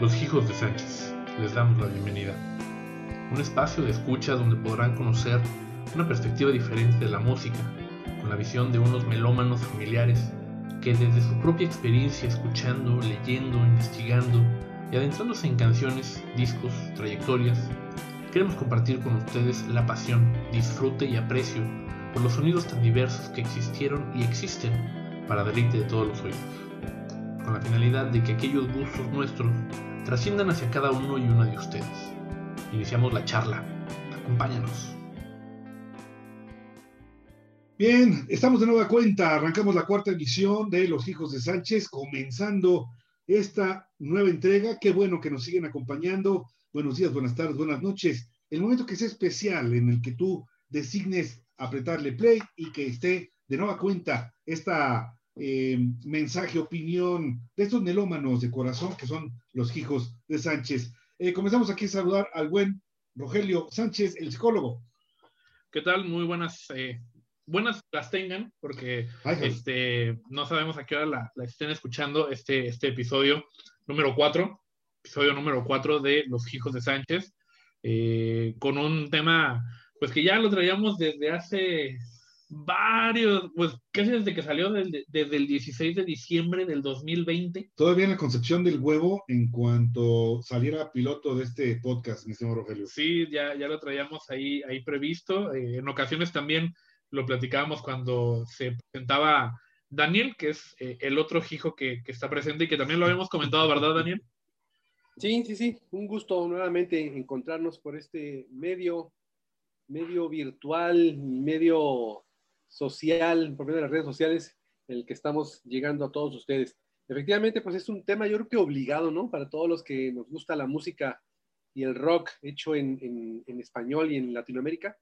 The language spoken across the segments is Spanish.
Los hijos de Sánchez, les damos la bienvenida. Un espacio de escucha donde podrán conocer una perspectiva diferente de la música, con la visión de unos melómanos familiares que desde su propia experiencia escuchando, leyendo, investigando y adentrándose en canciones, discos, trayectorias, queremos compartir con ustedes la pasión, disfrute y aprecio por los sonidos tan diversos que existieron y existen para deleite de todos los oídos, con la finalidad de que aquellos gustos nuestros trasciendan hacia cada uno y una de ustedes. Iniciamos la charla. Acompáñanos. Bien, estamos de nueva cuenta. Arrancamos la cuarta edición de Los Hijos de Sánchez, comenzando esta nueva entrega. Qué bueno que nos siguen acompañando. Buenos días, buenas tardes, buenas noches. El momento que sea especial en el que tú designes apretarle play y que esté de nueva cuenta esta eh, mensaje, opinión de estos melómanos de corazón que son los hijos de Sánchez. Eh, comenzamos aquí a saludar al buen Rogelio Sánchez, el psicólogo. ¿Qué tal? Muy buenas, eh, buenas las tengan, porque este, no sabemos a qué hora la, la, estén escuchando este, este episodio número 4, episodio número 4 de Los hijos de Sánchez, con un tema, pues que ya lo traíamos desde hace varios, pues casi desde que salió desde el 16 de diciembre del 2020. Todavía en la concepción del huevo en cuanto saliera piloto de este podcast, mi señor Rogelio. Sí, ya, ya lo traíamos ahí, ahí previsto. Eh, en ocasiones también lo platicábamos cuando se presentaba Daniel, que es eh, el otro hijo que, que, está presente y que también lo habíamos comentado, ¿verdad, Daniel? Sí, sí, sí. Un gusto nuevamente encontrarnos por este medio, medio virtual, medio social, por medio de las redes sociales, en el que estamos llegando a todos ustedes. Efectivamente, pues es un tema yo creo que obligado, ¿no? Para todos los que nos gusta la música y el rock hecho en, en, español y en Latinoamérica.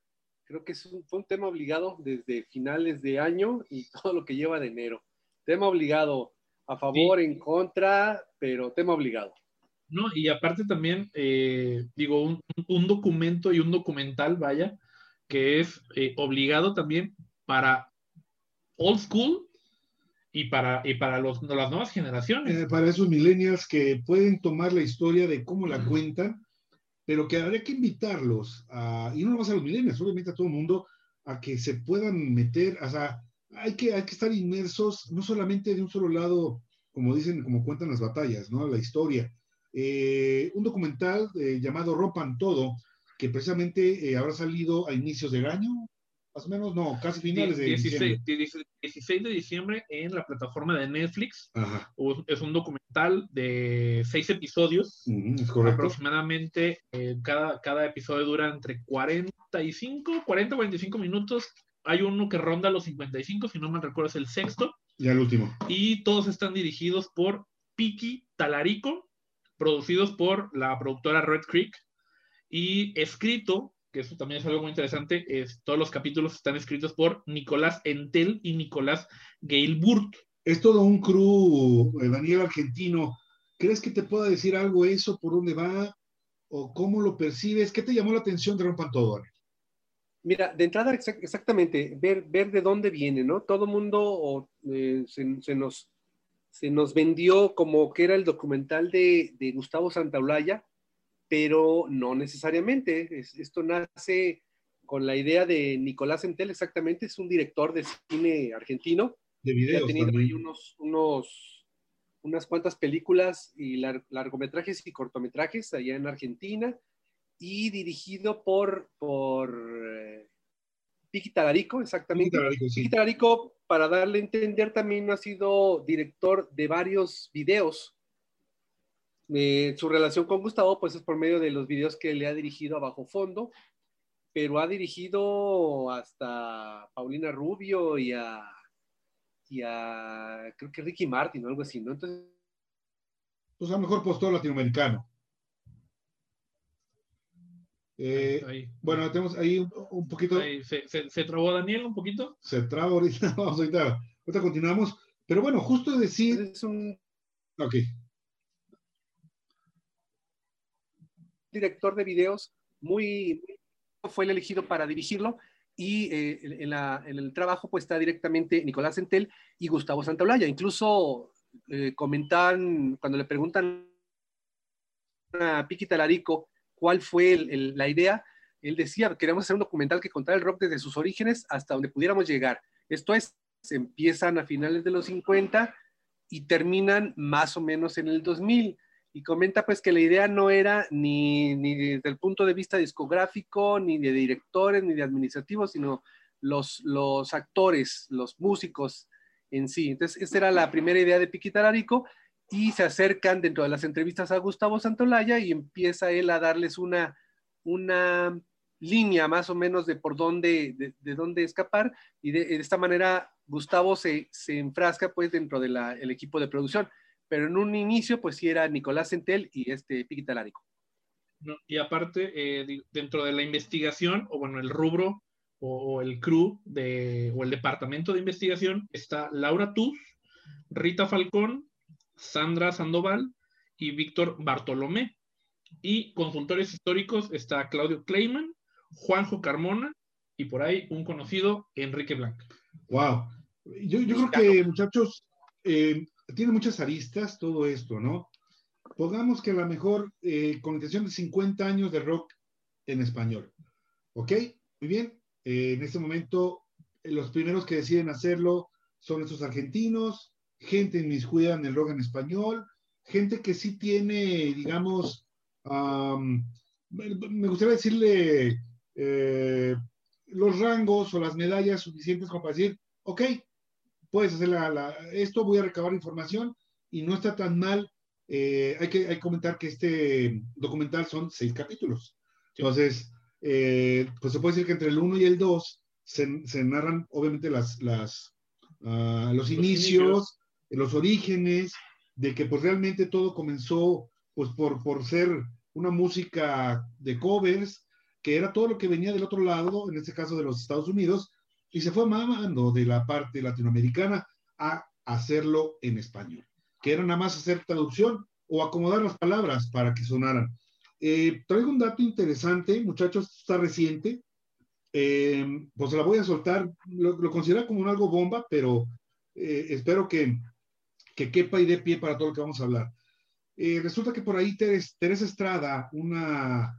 Creo que es un, fue un tema obligado desde finales de año y todo lo que lleva de enero. Tema obligado, a favor, en contra, pero tema obligado. No, y aparte también, eh, digo, un, un, documento y un documental, vaya, que es eh, obligado también para old school y para, y para los, las nuevas generaciones. Eh, para esos millennials que pueden tomar la historia de cómo la cuentan, pero que habría que invitarlos, a, y no nomás a los millennials, obviamente a todo el mundo, a que se puedan meter, o sea, hay que, hay que estar inmersos no solamente de un solo lado, como dicen, como cuentan las batallas, ¿no? La historia. Eh, un documental eh, llamado Ropan Todo, que precisamente habrá salido a inicios del año, más o menos, no, casi finales de 16, diciembre. 16 de diciembre en la plataforma de Netflix. Ajá. Es un documental de seis episodios. Es. Aproximadamente eh, cada, cada episodio dura entre 45, 40, 45 minutos. Hay uno que ronda los 55, si no me recuerdo, es el sexto. Y el último. Y todos están dirigidos por Piki Talarico, producidos por la productora Red Creek y escrito que eso también es algo muy interesante, es, todos los capítulos están escritos por Nicolás Entel y Nicolás Geilburt. Es todo un crew, eh, Daniel Argentino. ¿Crees que te pueda decir algo eso, por dónde va, o cómo lo percibes? ¿Qué te llamó la atención de Rompan Todo, Mira, de entrada exactamente, ver, ver de dónde viene, ¿no? Todo mundo eh, se, se, nos, se nos vendió como que era el documental de, de Gustavo Santaolalla, pero no necesariamente. esto nace con la idea de Nicolás Entel, exactamente, es un director de cine argentino. De videos. ha tenido ahí unos, unos, unas cuantas películas y largometrajes y cortometrajes allá en Argentina y dirigido por, por Piki Talarico, exactamente. Piki Talarico, sí. Talarico, para darle a entender, también ha sido director de varios videos eh, su relación con Gustavo, pues es por medio de los videos que le ha dirigido a Bajo Fondo, pero ha dirigido hasta Paulina Rubio y a, y a creo que Ricky Martin o algo así, ¿no? Entonces. Pues a lo mejor postor latinoamericano. Eh, ahí. Bueno, tenemos ahí un, un poquito. Ahí. ¿Se, se, se, trabó Daniel un poquito? Se trabó ahorita, vamos ahorita, ahorita continuamos. Pero bueno, justo decir. Es un. Ok. director de videos muy, fue el elegido para dirigirlo, y eh, en, la, en, el trabajo pues está directamente Nicolás Entel y Gustavo Santaolalla. Incluso eh, comentan, cuando le preguntan a Piqui Talarico cuál fue la idea, él decía, queremos hacer un documental que contara el rock desde sus orígenes hasta donde pudiéramos llegar. Esto es, empiezan a finales de los 50 y terminan más o menos en el 2000 y comenta pues que la idea no era ni, ni desde el punto de vista discográfico, ni de directores, ni de administrativos, sino los, los actores, los músicos en sí. Entonces, esa era la primera idea de Piquitararico y se acercan dentro de las entrevistas a Gustavo Santolaya y empieza él a darles una, una línea más o menos de por dónde, de, dónde escapar y de, esta manera Gustavo se, se enfrasca pues dentro del equipo de producción pero en un inicio pues sí era Nicolás Centel y este Piqui Talarico. y aparte, eh, dentro de la investigación, o bueno, el rubro o, el crew de, o el departamento de investigación está Laura Tuz, Rita Falcón, Sandra Sandoval y Víctor Bartolomé. Y consultores históricos está Claudio Kleiman, Juanjo Carmona y por ahí un conocido, Enrique Blanca. Wow. Yo, yo creo que, muchachos, eh, tiene muchas aristas todo esto, ¿no? Pongamos que a lo mejor eh, con intención de 50 años de rock en español. ¿Ok? Muy bien. Eh, en este momento, eh, los primeros que deciden hacerlo son estos argentinos, gente inmiscuida en el rock en español, gente que sí tiene, digamos, me gustaría decirle los rangos o las medallas suficientes como para decir, ok, puedes hacer la, esto, voy a recabar información y no está tan mal. Eh, hay, que, hay comentar que este documental son seis capítulos. Entonces, eh, pues se puede decir que entre el 1 y el 2 se, se, narran obviamente las, las, ah, los, inicios, los orígenes, de que pues realmente todo comenzó pues por, por ser una música de covers, que era todo lo que venía del otro lado, en este caso de los Estados Unidos, y se fue mamando de la parte latinoamericana a hacerlo en español, que era nada más hacer traducción o acomodar las palabras para que sonaran. Eh, traigo un dato interesante, muchachos, está reciente, eh, pues la voy a soltar, lo, lo considero como un algo bomba, pero eh, espero que, que, quepa y dé pie para todo lo que vamos a hablar. resulta que por ahí Teresa Estrada, una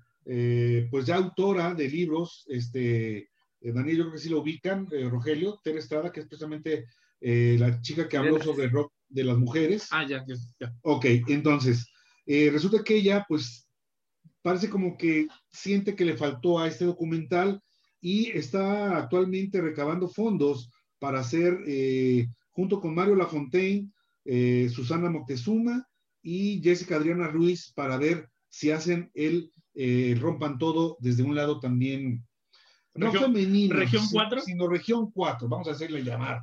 pues ya autora de libros, este, eh, Daniel, yo creo que sí lo ubican, eh, Rogelio, Tere Estrada, que es precisamente eh, la chica que habló sobre el rock de las mujeres. Ah, ya, ya. Ok, entonces, resulta que ella, pues, parece como que siente que le faltó a este documental y está actualmente recabando fondos para hacer, junto con Mario Lafontaine, Susana Moctezuma y Jessica Adriana Ruiz, para ver si hacen el Rompan Todo desde un lado también no femenino, región 4, sino región 4, vamos a hacerle llamar.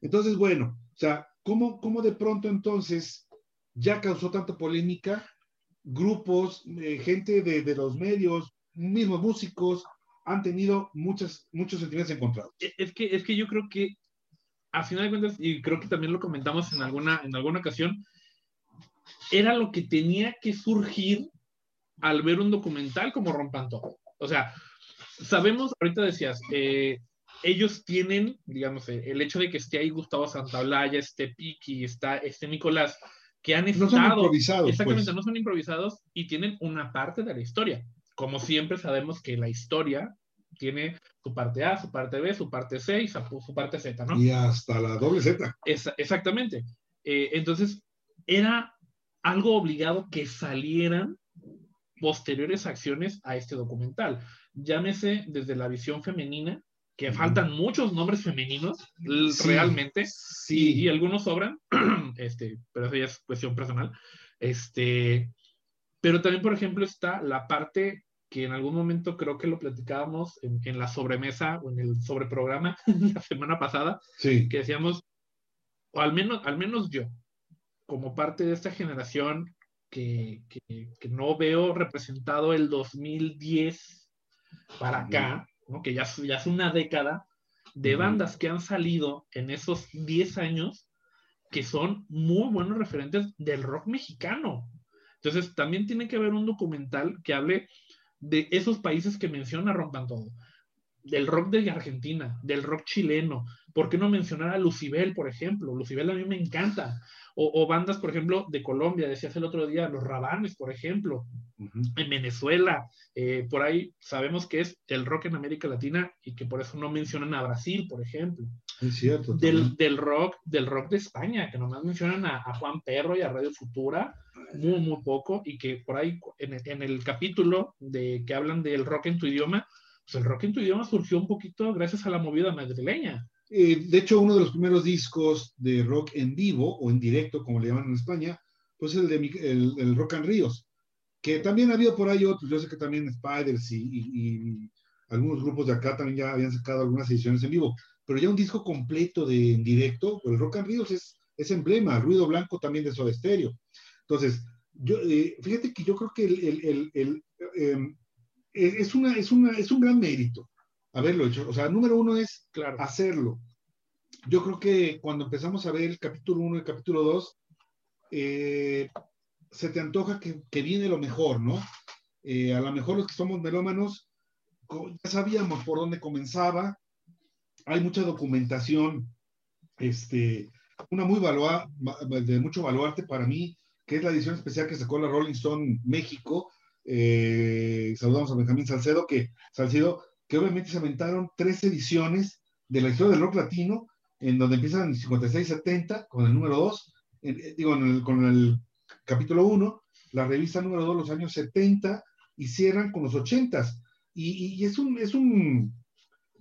Entonces, bueno, o sea, ¿cómo, cómo de pronto entonces ya causó tanta polémica? Grupos, eh, gente de, de, los medios, mismos músicos, han tenido muchas, muchos sentimientos encontrados. E, es que, es que yo creo que, a final de cuentas, y creo que también lo comentamos en alguna, en alguna ocasión, era lo que tenía que surgir al ver un documental como Rompan Todo. O sea, sabemos, ahorita decías, eh, ellos tienen, digamos, eh, el hecho de que esté ahí Gustavo Santaolalla, esté Piki, está este Nicolás, que han estado. No son improvisados. Exactamente, pues. no son improvisados y tienen una parte de la historia. Como siempre sabemos que la historia tiene su parte A, su parte B, su parte C y su, parte Z, ¿no? Y hasta la doble Z. exactamente. Eh, entonces, era algo obligado que salieran posteriores acciones a este documental llámese desde la visión femenina, que faltan muchos nombres femeninos realmente, sí. Y, algunos sobran, este, pero eso ya es cuestión personal. Este, pero también, por ejemplo, está la parte que en algún momento creo que lo platicábamos en, la sobremesa o en el sobreprograma la semana pasada, sí. que decíamos, o al menos, al menos yo, como parte de esta generación que, que, que no veo representado el 2010 para acá, ¿no? que ya, ya es una década, de bandas que han salido en esos 10 años que son muy buenos referentes del rock mexicano. Entonces, también tiene que haber un documental que hable de esos países que menciona Rompan Todo. del rock de Argentina, del rock chileno. ¿Por qué no mencionar a Lucibel, por ejemplo? Lucibel a mí me encanta. O, bandas, por ejemplo, de Colombia, decías el otro día, los Rabanes, por ejemplo, en Venezuela, eh, por ahí sabemos que es el rock en América Latina y que por eso no mencionan a Brasil, por ejemplo. Es cierto. Del, del rock, del rock de España, que nomás mencionan a, a, Juan Perro y a Radio Futura, muy, muy poco, y que por ahí en, en el capítulo de que hablan del rock en tu idioma, pues el rock en tu idioma surgió un poquito gracias a la movida madrileña. Eh, de hecho, uno de los primeros discos de rock en vivo o en directo, como le llaman en España, pues el de el, Rock and Ríos, que también ha habido por ahí otros, yo sé que también Spiders y, algunos grupos de acá también ya habían sacado algunas ediciones en vivo, pero ya un disco completo de en directo, el Rock and Ríos es, es emblema, ruido blanco también de Soda Stereo. Entonces, yo, eh, fíjate que yo creo que el, em, es, una, es, una, es un gran mérito haberlo hecho. O sea, número uno es claro. hacerlo. Yo creo que cuando empezamos a ver el capítulo 1 y el capítulo 2, eh, se te antoja que, viene lo mejor, ¿no? Eh, a lo mejor los que somos melómanos ya sabíamos por dónde comenzaba. Hay mucha documentación, este, una muy valua, de mucho baluarte para mí, que es la edición especial que sacó la Rolling Stone México. Eh, saludamos a Benjamín Salcedo, que Salcedo que obviamente se aventaron tres ediciones de la historia del rock latino, en donde empiezan en 56-70 con el número 2, eh, digo, con el capítulo 1, la revista número 2 los años 70 y cierran con los 80 y, y, es un, es un,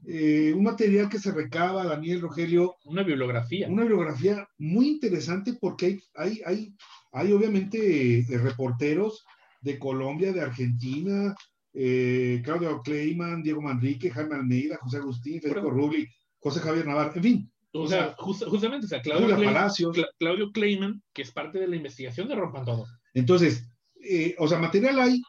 eh, un material que se recaba, Daniel Rogelio. Una bibliografía. Una bibliografía muy interesante porque hay, hay, hay, hay obviamente eh, reporteros de Colombia, de Argentina, eh, Claudio Kleiman, Diego Manrique, Jaime Almeida, José Agustín, Federico Rubli, José Javier Navarro, en fin. O, sea, justamente, o sea, Claudio, Kleiman, Claudio Kleiman, que es parte de la investigación de Rompan Todo. Entonces, eh, o sea, material hay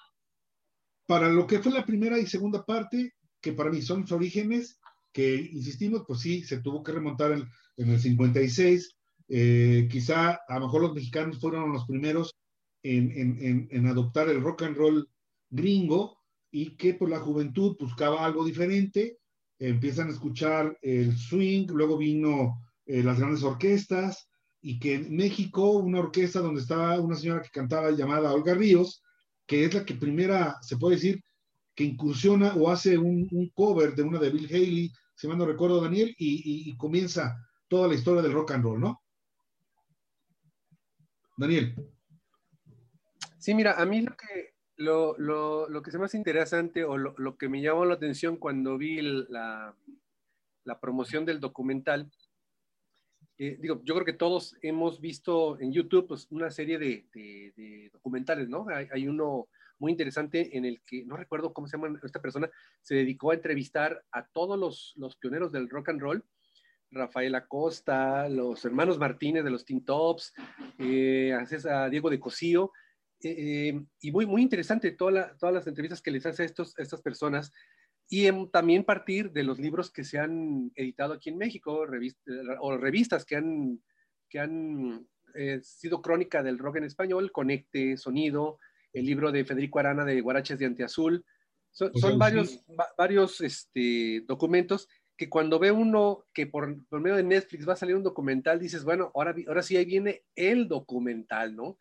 para lo que fue la primera y segunda parte, que para mí son los orígenes, que insistimos, pues sí, se tuvo que remontar en, el 56. Eh, quizá a lo mejor los mexicanos fueron los primeros en, en, en, adoptar el rock and roll gringo, y que por pues, la juventud buscaba algo diferente, empiezan a escuchar el swing, luego vino eh, las grandes orquestas, y que en México una orquesta donde estaba una señora que cantaba llamada Olga Ríos, que es la que primera, se puede decir, que incursiona o hace un, cover de una de Bill Haley, si mal no recuerdo Daniel, y, comienza toda la historia del rock and roll, ¿no? Daniel. Sí, mira, a mí lo que, lo, lo, lo, que es más interesante o lo, lo, que me llamó la atención cuando vi la, la promoción del documental, eh, digo, yo creo que todos hemos visto en YouTube pues, una serie de, de, documentales, ¿no? Hay, uno muy interesante en el que, no recuerdo cómo se llama esta persona, se dedicó a entrevistar a todos los, los pioneros del rock and roll, Rafael Acosta, los hermanos Martínez de los Teen Tops, eh, a Diego de Cosío, eh, y muy, muy interesante todas las entrevistas que les hace a, estos, estas personas y también partir de los libros que se han editado aquí en México o revistas que han, que han eh, sido crónica del rock en español, Conecte, Sonido, el libro de Federico Arana de Guaraches de Anteazul. Son, son varios, varios este, documentos que cuando ve uno que por, por, medio de Netflix va a salir un documental, dices, bueno, ahora, ahora sí ahí viene el documental, ¿no?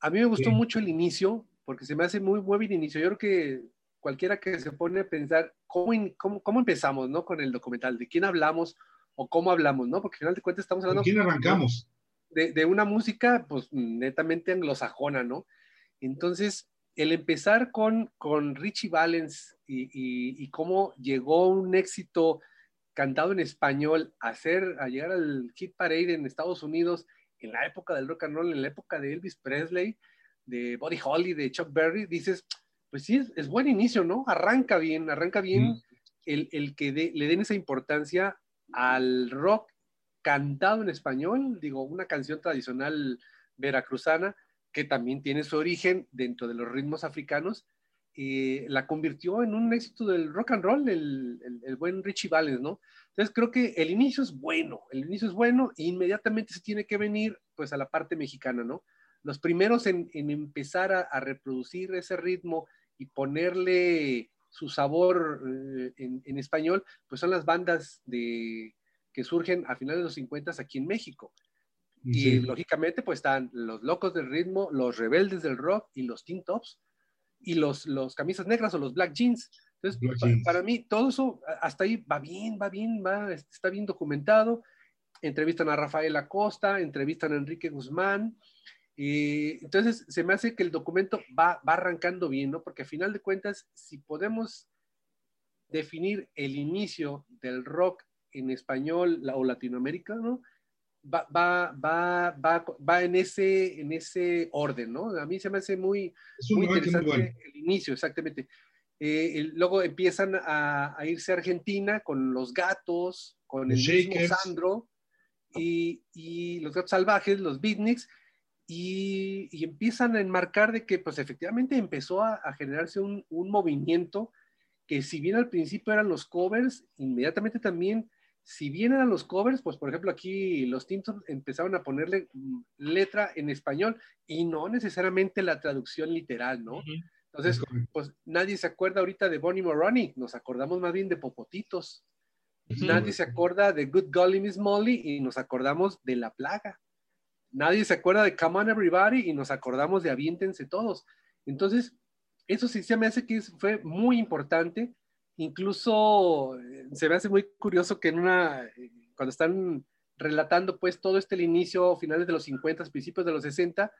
A mí me gustó mucho el inicio, porque se me hace muy buen inicio. Yo creo que cualquiera que se pone a pensar cómo, cómo, cómo, empezamos, ¿no? Con el documental, de quién hablamos o cómo hablamos, ¿no? Porque al final de cuentas estamos hablando... ¿De quién arrancamos? De, de, una música, pues, netamente anglosajona, ¿no? Entonces, el empezar con, con Richie Valens y, y, y, cómo llegó un éxito cantado en español a, hacer, a llegar al Hit Parade en Estados Unidos en la época del rock and roll, en la época de Elvis Presley, de Buddy Holly, de Chuck Berry, dices, pues sí, es, buen inicio, ¿no? Arranca bien, arranca bien mm. el, que le den esa importancia al rock cantado en español, digo, una canción tradicional veracruzana que también tiene su origen dentro de los ritmos africanos, eh, la convirtió en un éxito del rock and roll, el, el, buen Richie Valens, ¿no? Entonces creo que el inicio es bueno, el inicio es bueno e inmediatamente se tiene que venir pues a la parte mexicana, ¿no? Los primeros en, empezar a, a, reproducir ese ritmo y ponerle su sabor eh, en, español, pues son las bandas de, que surgen a finales de los 50 aquí en México. Y lógicamente, pues están los locos del ritmo, los rebeldes del rock y los teen tops y los, los camisas negras o los black jeans. Entonces, para, mí, todo eso hasta ahí va bien, va bien, va, está bien documentado. Entrevistan a Rafael Acosta, entrevistan a Enrique Guzmán. Y entonces, se me hace que el documento va, va arrancando bien, ¿no? Porque a final de cuentas, si podemos definir el inicio del rock en español o latinoamericano, va, va, va, va, va en, ese, en ese orden, ¿no? A mí se me hace muy, muy interesante el inicio, exactamente. Eh, luego empiezan a, irse a Argentina con los gatos, con el mismo Sandro y, y, los gatos salvajes, los beatniks, y, y, empiezan a enmarcar de que pues efectivamente empezó a, a generarse un, un, movimiento que si bien al principio eran los covers, inmediatamente también si bien eran los covers, pues por ejemplo aquí los Tintos empezaron a ponerle mm, letra en español y no necesariamente la traducción literal, ¿no? Entonces, pues nadie se acuerda ahorita de Bonnie Moroni, nos acordamos más bien de Popotitos. Nadie se acuerda de Good Golly Miss Molly y nos acordamos de La Plaga. Nadie se acuerda de Come On Everybody y nos acordamos de Aviéntense Todos. Entonces, eso sí se me hace que fue muy importante Incluso eh, se me hace muy curioso que en una, eh, cuando están relatando pues todo este el inicio, finales de los 50, principios de los 60,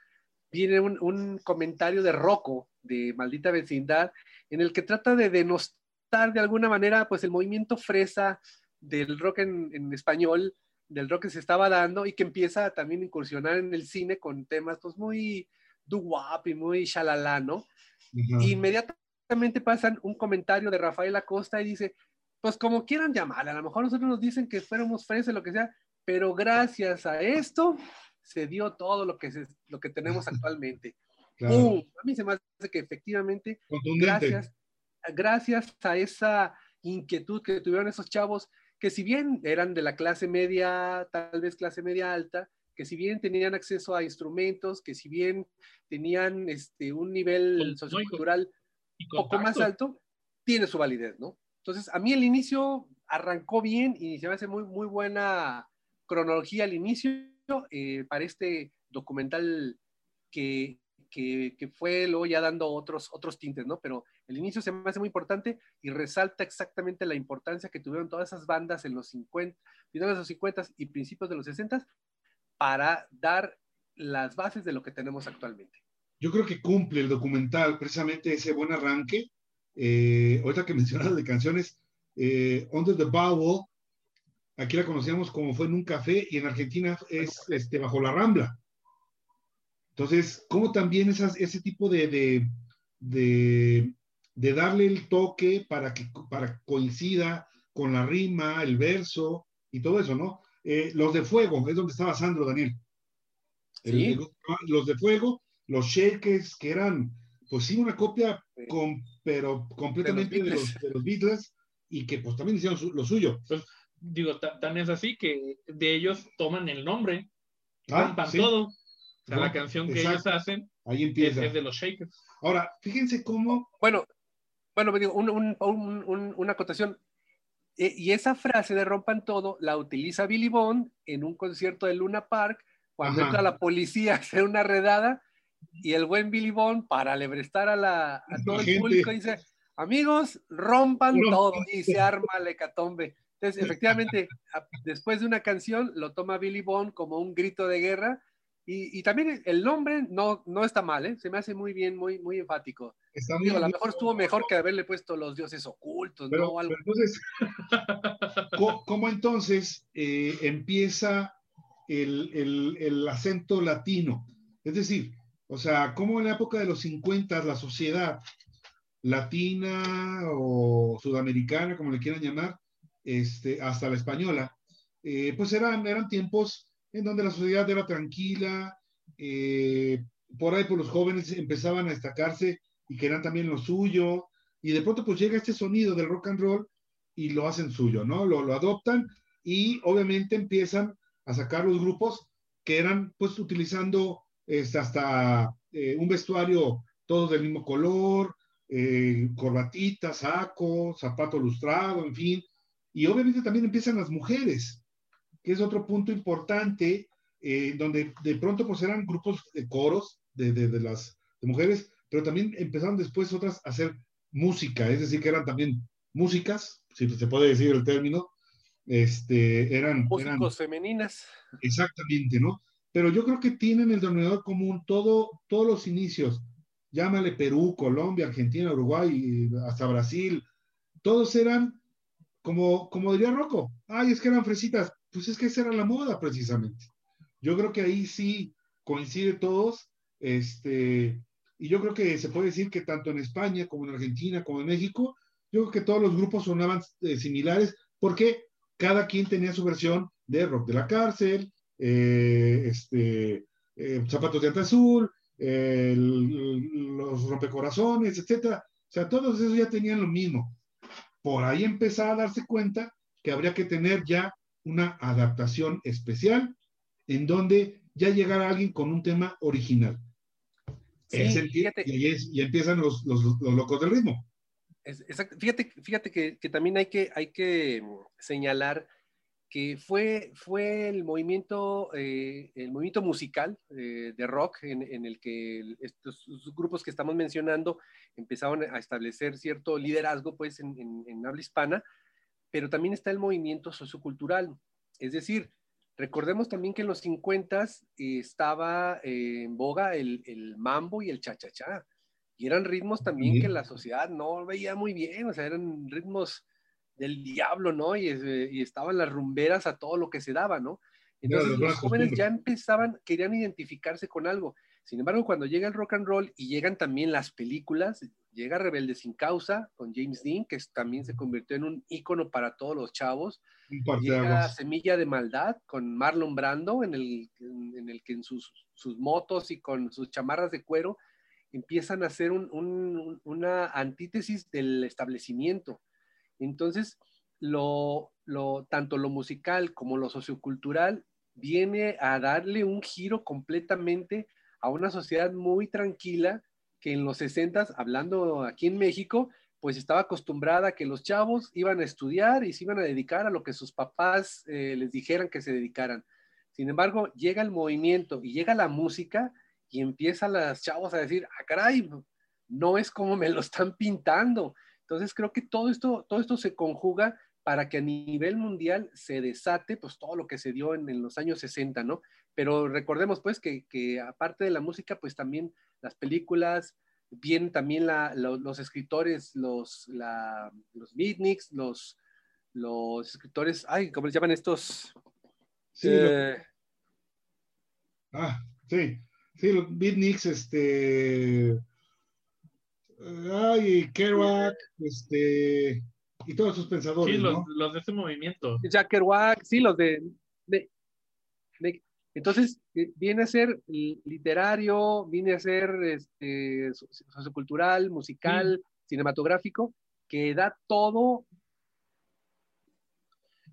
viene un, comentario de Rocco, de Maldita Vecindad, en el que trata de denostar de alguna manera pues el movimiento fresa del rock en, español, del rock que se estaba dando y que empieza también a incursionar en el cine con temas pues muy doo-wop y muy shalala, ¿no? Inmediatamente pasan un comentario de Rafael Acosta y dice, pues como quieran llamar, a lo mejor nosotros nos dicen que fuéramos fresas, lo que sea, pero gracias a esto se dio todo lo que, lo que tenemos actualmente. A mí se me hace que efectivamente, gracias, gracias a esa inquietud que tuvieron esos chavos, que si bien eran de la clase media, tal vez clase media alta, que si bien tenían acceso a instrumentos, que si bien tenían este, un nivel sociocultural poco más alto, tiene su validez, ¿no? Entonces, a mí el inicio arrancó bien y se me hace muy, muy buena cronología al inicio eh, para este documental que, que, que, fue luego ya dando otros, otros tintes, ¿no? Pero el inicio se me hace muy importante y resalta exactamente la importancia que tuvieron todas esas bandas en los 50, finales de los 50 y principios de los 60 para dar las bases de lo que tenemos actualmente yo creo que cumple el documental precisamente ese buen arranque. Eh, ahorita que mencionas de canciones, eh, Under the Bowel, aquí la conocíamos como fue en un café y en Argentina es este, bajo la rambla. Entonces, ¿cómo también esas, ese tipo de, de, de, de, darle el toque para que para coincida con la rima, el verso y todo eso, ¿no? Eh, los de Fuego, es donde estaba Sandro Daniel. los de Fuego, los Shakers, que eran, pues sí, una copia, con, pero completamente de los, de los, Beatles, y que pues también hicieron lo suyo. Pues, digo, tan es así que de ellos toman el nombre, ah, todo. O sea, la canción que ellos hacen Ahí empieza. Es, de los Shakers. Ahora, fíjense cómo... Bueno, bueno, me digo, un, un, una acotación. E, y esa frase de rompan todo la utiliza Billy Bond en un concierto de Luna Park cuando entra la policía a hacer una redada y el buen Billy Bond, para lebrestar a, la, a todo el público, dice, amigos, rompan todo y se arma la hecatombe. Entonces, efectivamente, después de una canción, lo toma Billy Bond como un grito de guerra y, y también el nombre no, no está mal, ¿eh? se me hace muy bien, muy, muy enfático. a lo mejor estuvo mejor que haberle puesto los dioses ocultos, pero, ¿no? entonces, ¿cómo, entonces eh, empieza el, el, el acento latino? Es decir, o sea, cómo en la época de los 50 la sociedad latina o sudamericana, como le quieran llamar, este, hasta la española, eh, pues eran, eran tiempos en donde la sociedad era tranquila, eh, por ahí por los jóvenes empezaban a destacarse y que eran también lo suyo, y de pronto pues llega este sonido del rock and roll y lo hacen suyo, ¿no? Lo, lo adoptan y obviamente empiezan a sacar los grupos que eran pues utilizando hasta eh, un vestuario todos del mismo color, eh, corbatita, saco, zapato lustrado, en fin. Y obviamente también empiezan las mujeres, que es otro punto importante, eh, donde de pronto pues eran grupos de coros de, de, las mujeres, pero también empezaron después otras a hacer música, es decir, que eran también músicas, si se puede decir el término, este, eran... Músicos femeninas. Exactamente, ¿no? Pero yo creo que tienen el denominador común todo, todos los inicios, llámale Perú, Colombia, Argentina, Uruguay, hasta Brasil, todos eran, como, como diría Rocco, ay, es que eran fresitas, pues es que esa era la moda precisamente. Yo creo que ahí sí coincide todos, este, y yo creo que se puede decir que tanto en España como en Argentina como en México, yo creo que todos los grupos sonaban eh, similares porque cada quien tenía su versión de rock de la cárcel, eh, este, eh, zapatos de ante azul, los rompecorazones, etcétera. O sea, todos esos ya tenían lo mismo. Por ahí empezaba a darse cuenta que habría que tener ya una adaptación especial en donde ya llegara alguien con un tema original. fíjate, y, empiezan los, los, locos del ritmo. Fíjate, fíjate que, que, también hay que, hay que señalar que fue, fue el, movimiento, eh, el movimiento musical eh, de rock en, el que estos grupos que estamos mencionando empezaron a establecer cierto liderazgo pues, en, en, habla hispana, pero también está el movimiento sociocultural. Es decir, recordemos también que en los 50 estaba eh, en boga el, el, mambo y el cha-cha-cha, y eran ritmos también que la sociedad no veía muy bien, o sea, eran ritmos del diablo, ¿no? Y, y, estaban las rumberas a todo lo que se daba, ¿no? Entonces los jóvenes ya empezaban, querían identificarse con algo. Sin embargo, cuando llega el rock and roll y llegan también las películas, llega Rebelde sin causa con James Dean, que también se convirtió en un ícono para todos los chavos. Llega Semilla de Maldad con Marlon Brando, en el, en el que en sus, sus, motos y con sus chamarras de cuero empiezan a hacer un, un, una antítesis del establecimiento. Entonces, tanto lo musical como lo sociocultural viene a darle un giro completamente a una sociedad muy tranquila que en los 60, hablando aquí en México, pues estaba acostumbrada a que los chavos iban a estudiar y se iban a dedicar a lo que sus papás eh, les dijeran que se dedicaran. Sin embargo, llega el movimiento y llega la música y empiezan los chavos a decir, ah, caray, no es como me lo están pintando. Entonces creo que todo esto, todo esto se conjuga para que a nivel mundial se desate pues todo lo que se dio en, los años 60, ¿no? Pero recordemos pues que, aparte de la música, pues también las películas, vienen también los escritores, los, los beatniks, los, los escritores, ay, ¿cómo les llaman estos? Sí, eh, Ah, sí, sí, los beatniks, este, ay, Kerouac, este, y todos sus pensadores. Sí, los, de ese movimiento. Jack Kerouac, sí, los de, entonces, eh, viene a ser literario, viene a ser este, sociocultural, musical, cinematográfico, que da todo.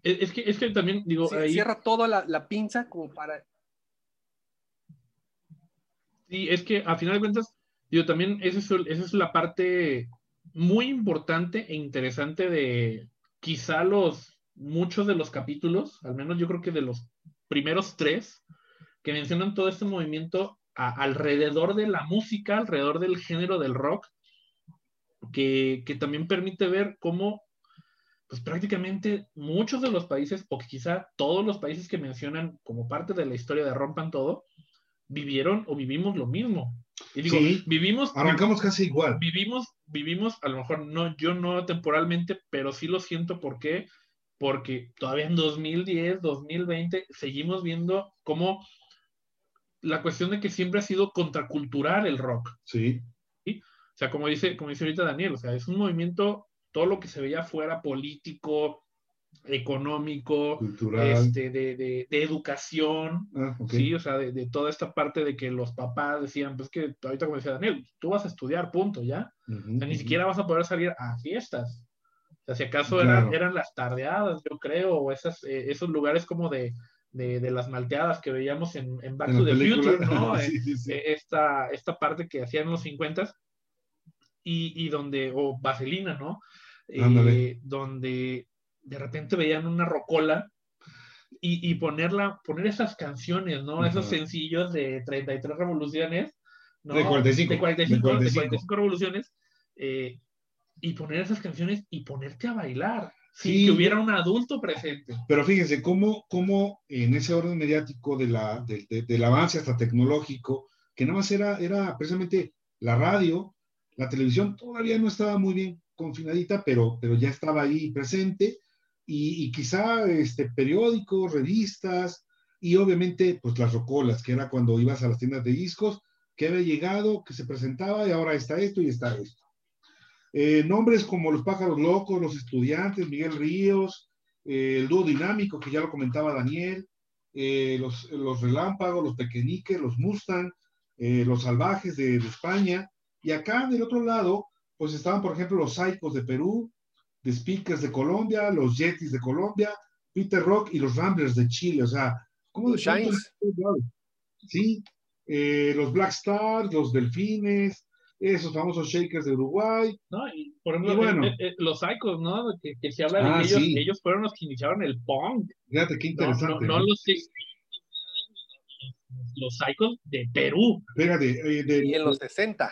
Es que, es que también, digo. Cierra toda la, la pinza como para. Sí, es que a final de cuentas, yo también esa es, la parte muy importante e interesante de quizá los muchos de los capítulos, al menos yo creo que de los primeros tres, que mencionan todo este movimiento alrededor de la música, alrededor del género del rock, que, que, también permite ver cómo, pues prácticamente muchos de los países, o quizá todos los países que mencionan como parte de la historia de Rompan Todo, vivieron o vivimos lo mismo. Y digo, vivimos. Arrancamos casi igual. Vivimos, vivimos, a lo mejor no, yo no temporalmente, pero sí lo siento porque, porque todavía en 2010, 2020, seguimos viendo cómo la cuestión de que siempre ha sido contracultural el rock. Sí. O sea, como dice, como dice ahorita Daniel, o sea, es un movimiento, todo lo que se veía fuera político, económico, este, de, de, educación, ah, sí, o sea, de, toda esta parte de que los papás decían, pues que ahorita como decía Daniel, tú vas a estudiar, punto, ¿ya? o sea, ni siquiera vas a poder salir a fiestas. O sea, si acaso eran, eran las tardeadas, yo creo, o esas, eh, esos lugares como de, de, las malteadas que veíamos en, en Back to the Future, ¿no? Eh, eh, esta, esta parte que hacían en los 50 y, donde, o Vaselina, ¿no? Eh, donde de repente veían una rocola y, y ponerla, poner esas canciones, ¿no? Esos sencillos de 33 revoluciones, ¿no? De 45. De 45, de 45. revoluciones, eh, y poner esas canciones y ponerte a bailar. Sí, que hubiera un adulto presente. Pero fíjense cómo, cómo en ese orden mediático de la, de, del avance hasta tecnológico, que nada más era, era precisamente la radio, la televisión todavía no estaba muy bien confinadita, pero, pero ya estaba ahí presente, y, quizá este, periódicos, revistas, y obviamente pues las rocolas, que era cuando ibas a las tiendas de discos, que había llegado, que se presentaba, y ahora está esto y está esto. Eh, nombres como Los Pájaros Locos, Los Estudiantes, Miguel Ríos, eh, el dúo dinámico, que ya lo comentaba Daniel, eh, los, los, Relámpagos, los Pequeñiques, los Mustang, los Salvajes de, España. Y acá del otro lado, pues estaban, por ejemplo, los Saicos de Perú, The Speakers de Colombia, los Yetis de Colombia, Peter Rock y los Ramblers de Chile. O sea, ¿cómo de Sí, los Black Stars, los Delfines, esos famosos shakers de Uruguay. No, y por ejemplo, eh, eh, los Psychos, ¿no? Que, que se habla de ah, ellos, ellos fueron los que iniciaron el punk. Fíjate qué interesante. No, los los Psychos de Perú. Fíjate, y en los 60.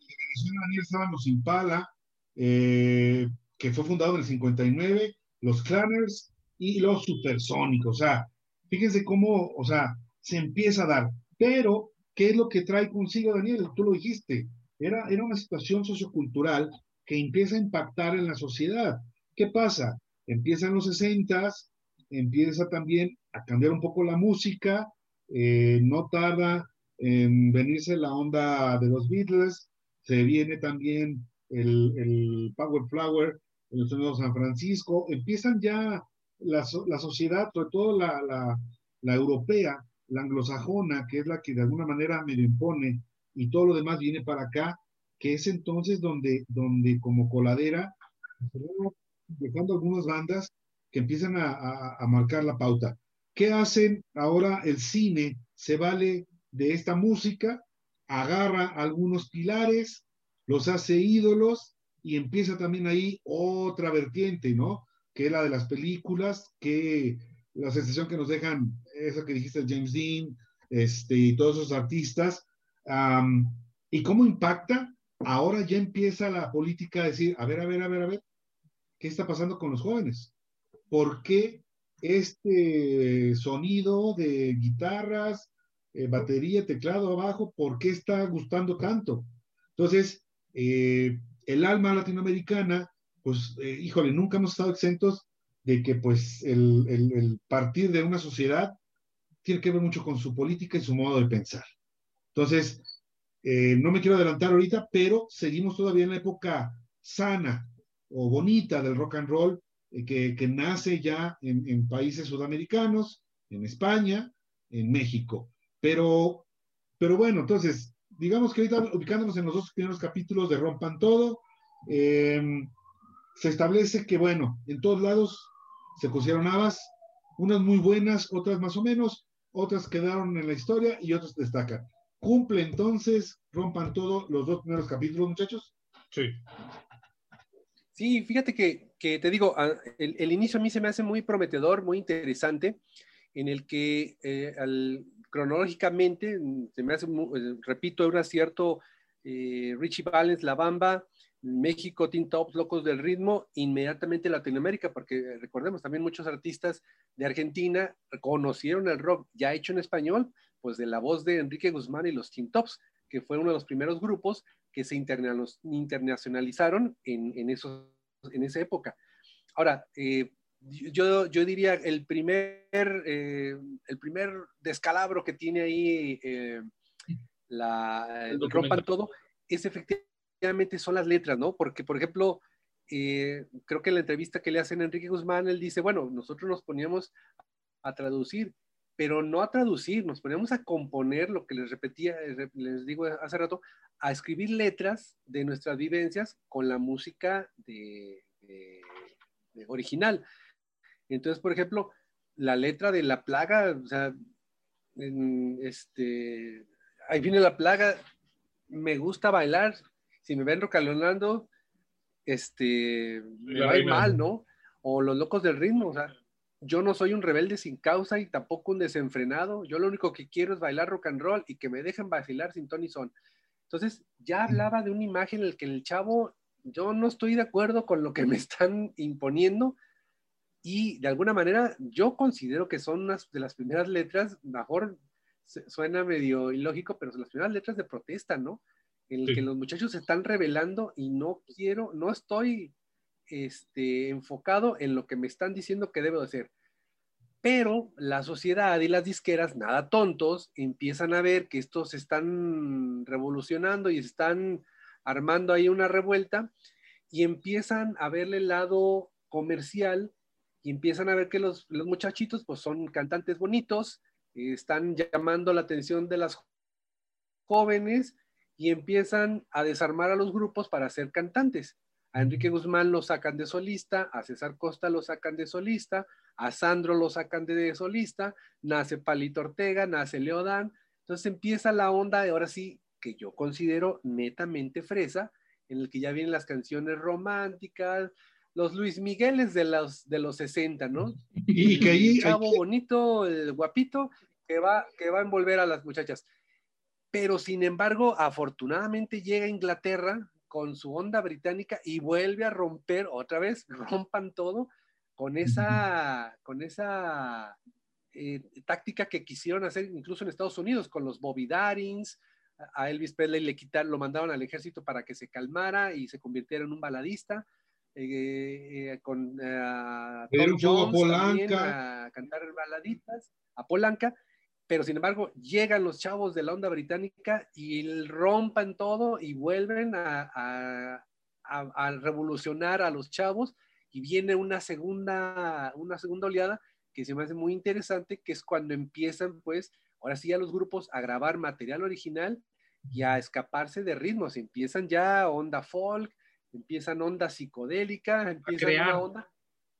De Venezuela estaban los Impala, eh, que fue fundado en el 59, los Clanners y los Supersónicos. O sea, fíjense cómo, o sea, se empieza a dar. Pero ¿Qué es lo que trae consigo, Daniel? Tú lo dijiste. Era, era una situación sociocultural que empieza a impactar en la sociedad. ¿Qué pasa? Empiezan los 60, empieza también a cambiar un poco la música, eh, no tarda en venirse la onda de los Beatles, se viene también el, Power Flower Unidos de San Francisco, empiezan ya la, la sociedad, sobre todo la, la, la europea, la anglosajona, que es la que de alguna manera me lo impone, y todo lo demás viene para acá, que es entonces donde, donde como coladera, dejando algunas bandas que empiezan a, a, marcar la pauta. ¿Qué hacen ahora el cine? Se vale de esta música, agarra algunos pilares, los hace ídolos y empieza también ahí otra vertiente, ¿no? Que es la de las películas, que la sensación que nos dejan, eso que dijiste, James Dean, este, y todos esos artistas, y cómo impacta, ahora ya empieza la política a decir, a ver, a ver, a ver, a ver, ¿qué está pasando con los jóvenes? ¿Por qué este sonido de guitarras, eh, batería, teclado abajo, por qué está gustando tanto? Entonces, eh, el alma latinoamericana, pues, eh, híjole, nunca hemos estado exentos de que pues el, el, partir de una sociedad tiene que ver mucho con su política y su modo de pensar. Entonces, eh, no me quiero adelantar ahorita, pero seguimos todavía en la época sana o bonita del rock and roll, eh, que, que, nace ya en, en, países sudamericanos, en España, en México. Pero, pero bueno, entonces, digamos que ahorita ubicándonos en los dos primeros capítulos de Rompan Todo, eh, se establece que, bueno, en todos lados se pusieron habas, unas muy buenas, otras más o menos, otras quedaron en la historia y otras destacan. ¿Cumple entonces, rompan todo los dos primeros capítulos, muchachos? Sí. Sí, fíjate que, que te digo, el, el, inicio a mí se me hace muy prometedor, muy interesante, en el que eh, al, cronológicamente se me hace, eh, repito, un acierto eh, Richie Valens, La Bamba, México, Teen Tops, Locos del Ritmo, inmediatamente Latinoamérica, porque recordemos también muchos artistas de Argentina conocieron el rock ya hecho en español, pues de la voz de Enrique Guzmán y los Teen Tops, que fue uno de los primeros grupos que se internacionalizaron en, esos, en esa época. Ahora, eh, yo, yo, diría el primer, eh, el primer descalabro que tiene ahí eh, la, el, el todo es efectivamente son las letras, ¿no? Porque, por ejemplo, eh, creo que en la entrevista que le hacen a Enrique Guzmán, él dice, bueno, nosotros nos poníamos a traducir, pero no a traducir, nos poníamos a componer lo que les repetía, les digo hace rato, a escribir letras de nuestras vivencias con la música de, original. Entonces, por ejemplo, la letra de La Plaga, o sea, este, ahí viene la plaga, me gusta bailar, si me ven rocalonando, este, me va a ir mal, ¿no? O los locos del ritmo, o sea, yo no soy un rebelde sin causa y tampoco un desenfrenado. Yo lo único que quiero es bailar rock and roll y que me dejen vacilar sin ton y son. Entonces, ya hablaba de una imagen en la que el chavo, yo no estoy de acuerdo con lo que me están imponiendo y de alguna manera yo considero que son unas de las primeras letras, mejor suena medio ilógico, pero son las primeras letras de protesta, ¿no? En el que los muchachos se están revelando y no quiero, no estoy este, enfocado en lo que me están diciendo que debo hacer. Pero la sociedad y las disqueras, nada tontos, empiezan a ver que estos se están revolucionando y están armando ahí una revuelta y empiezan a verle el lado comercial y empiezan a ver que los, los muchachitos pues son cantantes bonitos, eh, están llamando la atención de las jóvenes y empiezan a desarmar a los grupos para ser cantantes. A Enrique Guzmán lo sacan de solista, a César Costa lo sacan de solista, a Sandro lo sacan de solista, nace Palito Ortega, nace Leodán. Entonces empieza la onda de ahora sí, que yo considero netamente fresa, en el que ya vienen las canciones románticas, los Luis Migueles de los, de los 60, ¿no? Y que ahí... chavo bonito, el guapito, que va, que va a envolver a las muchachas. Pero sin embargo, afortunadamente llega a Inglaterra con su onda británica y vuelve a romper otra vez, rompan todo con esa, con esa eh, táctica que quisieron hacer incluso en Estados Unidos con los Bobby Darings, a Elvis Presley le quitaron, lo mandaron al ejército para que se calmara y se convirtiera en un baladista. Eh, eh, con Tom Jones a, a cantar baladitas, a Polanca, pero sin embargo llegan los chavos de la onda británica y rompan todo y vuelven a, a, a, revolucionar a los chavos y viene una segunda, una segunda oleada que se me hace muy interesante, que es cuando empiezan pues, ahora sí a los grupos a grabar material original y a escaparse de ritmos, empiezan ya onda folk, empiezan onda psicodélica, empiezan una onda,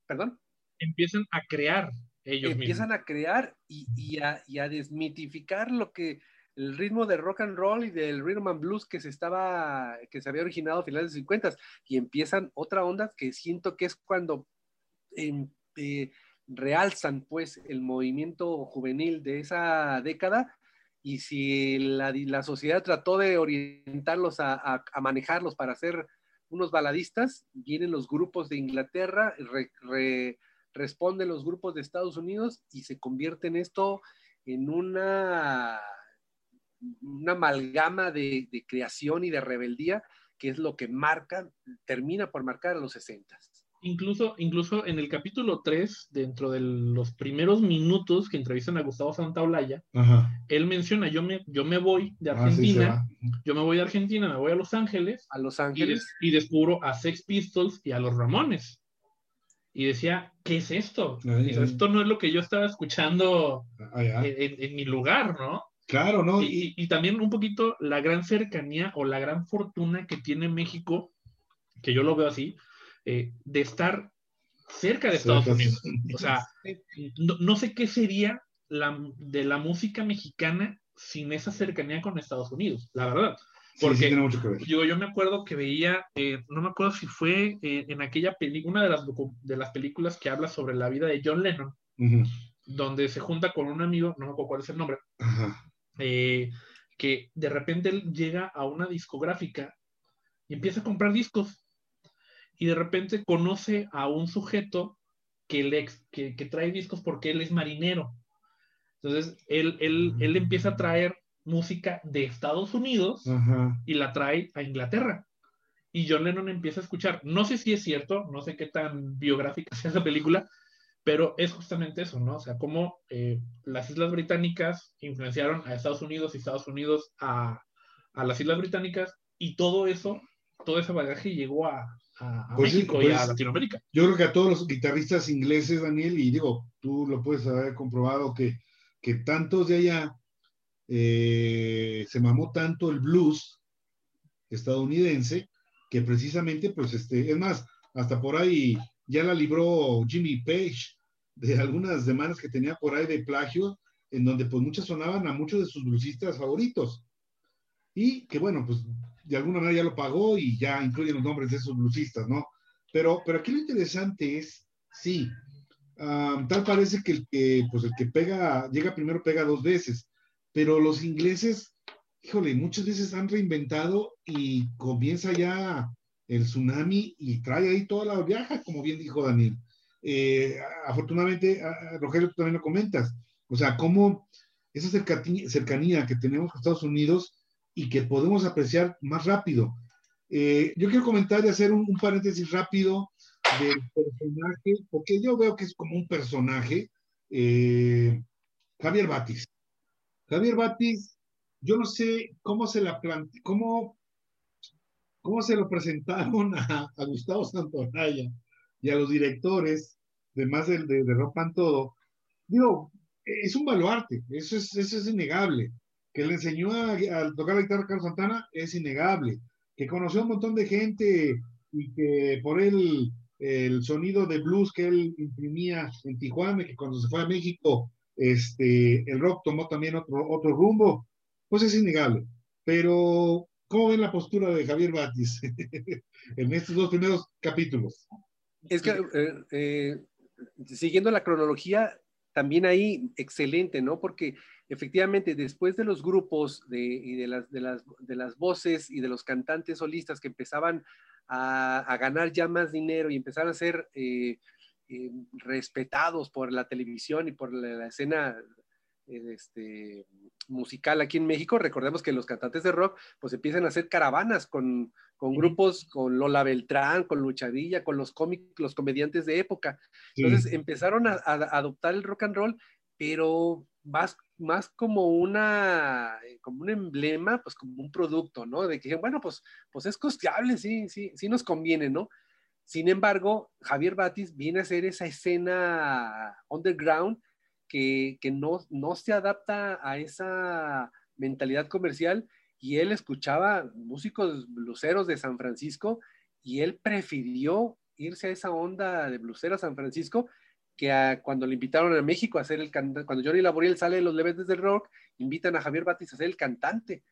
perdón. Empiezan a crear ellos empiezan a crear y, y, a, y, a, desmitificar lo que el ritmo de rock and roll y del rhythm and blues que se estaba que se había originado a finales de 50 y empiezan otra onda que siento que es cuando eh, eh, realzan pues el movimiento juvenil de esa década. Y si la, la sociedad trató de orientarlos a, a, a, manejarlos para hacer unos baladistas, vienen los grupos de Inglaterra, re, re, responden los grupos de Estados Unidos y se convierte en esto en una, una amalgama de, de, creación y de rebeldía que es lo que marca, termina por marcar a los 60. Incluso, incluso en el capítulo 3, dentro de los primeros minutos que entrevistan a Gustavo Santaolalla, él menciona, yo me, yo me voy de Argentina, ah, sí, yo me voy de Argentina, me voy a Los Ángeles. A Los Ángeles. Y, y descubro a Sex Pistols y a los Ramones y decía, ¿qué es esto? Ay, ay. Esto no es lo que yo estaba escuchando ay, en, en, mi lugar, ¿no? Claro, ¿no? Y, y, también un poquito la gran cercanía o la gran fortuna que tiene México, que yo lo veo así, eh, de estar cerca de Estados Unidos. O sea, no, no, sé qué sería la, de la música mexicana sin esa cercanía con Estados Unidos, la verdad. Porque sí, sí tiene mucho que ver. Yo, yo me acuerdo que veía, eh, no me acuerdo si fue eh, en aquella película, una de las, de las películas que habla sobre la vida de John Lennon, uh -huh. donde se junta con un amigo, no me acuerdo cuál es el nombre, eh, que de repente él llega a una discográfica y empieza a comprar discos. Y de repente conoce a un sujeto que, le, que, que trae discos porque él es marinero. Entonces, él, él, él empieza a traer música de Estados Unidos Ajá. y la trae a Inglaterra. Y John Lennon empieza a escuchar, no sé si es cierto, no sé qué tan biográfica sea esa película, pero es justamente eso, ¿no? O sea, cómo eh, las Islas Británicas influenciaron a Estados Unidos y Estados Unidos a, a, las Islas Británicas y todo eso, todo ese bagaje llegó a, a pues, México pues, y a Latinoamérica. Yo creo que a todos los guitarristas ingleses, Daniel, y digo, tú lo puedes haber comprobado que, que tantos de allá eh, se mamó tanto el blues estadounidense que precisamente, pues, este, es más, hasta por ahí ya la libró Jimmy Page de algunas demandas que tenía por ahí de plagio, en donde pues muchas sonaban a muchos de sus bluesistas favoritos. Y que bueno, pues de alguna manera ya lo pagó y ya incluye los nombres de esos bluesistas, ¿no? Pero, pero aquí lo interesante es, sí, tal parece que el que, pues el que pega, llega primero pega dos veces, pero los ingleses, híjole, muchas veces han reinventado y comienza ya el tsunami y trae ahí toda la viaja, como bien dijo Daniel. Eh, afortunadamente, Rogelio, tú también lo comentas, o sea, cómo esa cercanía, que tenemos con Estados Unidos y que podemos apreciar más rápido. Eh, yo quiero comentar y hacer un, paréntesis rápido del personaje, porque yo veo que es como un personaje, eh, Javier Batis. Javier Batis, yo no sé cómo se la cómo, cómo se lo presentaron a, Gustavo Santoraya y a los directores, de más de, de, de Todo. Digo, es un baluarte, eso es, eso es innegable. Que le enseñó a, tocar la guitarra a Carlos Santana es innegable. Que conoció a un montón de gente y que por él el sonido de blues que él imprimía en Tijuana, que cuando se fue a México, este, el rock tomó también otro, otro rumbo, pues es innegable. Pero, ¿cómo ven la postura de Javier Batis en estos dos primeros capítulos? Es que, eh, eh, siguiendo la cronología, también ahí excelente, ¿no? Porque efectivamente después de los grupos de, y de las, de, las, de las voces y de los cantantes solistas que empezaban a, ganar ya más dinero y empezaron a ser eh, eh, respetados por la televisión y por la, escena eh, este, musical aquí en México, recordemos que los cantantes de rock pues empiezan a hacer caravanas con, con grupos, con Lola Beltrán, con Luchadilla, con los cómics, los comediantes de época. Entonces empezaron a, adoptar el rock and roll, pero más, más como una, como un emblema, pues como un producto, ¿no? De que, bueno, pues, pues es costeable, sí, sí, sí nos conviene, ¿no? Sin embargo, Javier Batis viene a hacer esa escena underground que, que no, no se adapta a esa mentalidad comercial y él escuchaba músicos bluseros de San Francisco y él prefirió irse a esa onda de blusera San Francisco que cuando le invitaron a México a hacer el cantante, cuando Johnny Laboriel sale de los Leves del Rock, invitan a Javier Batis a ser el cantante.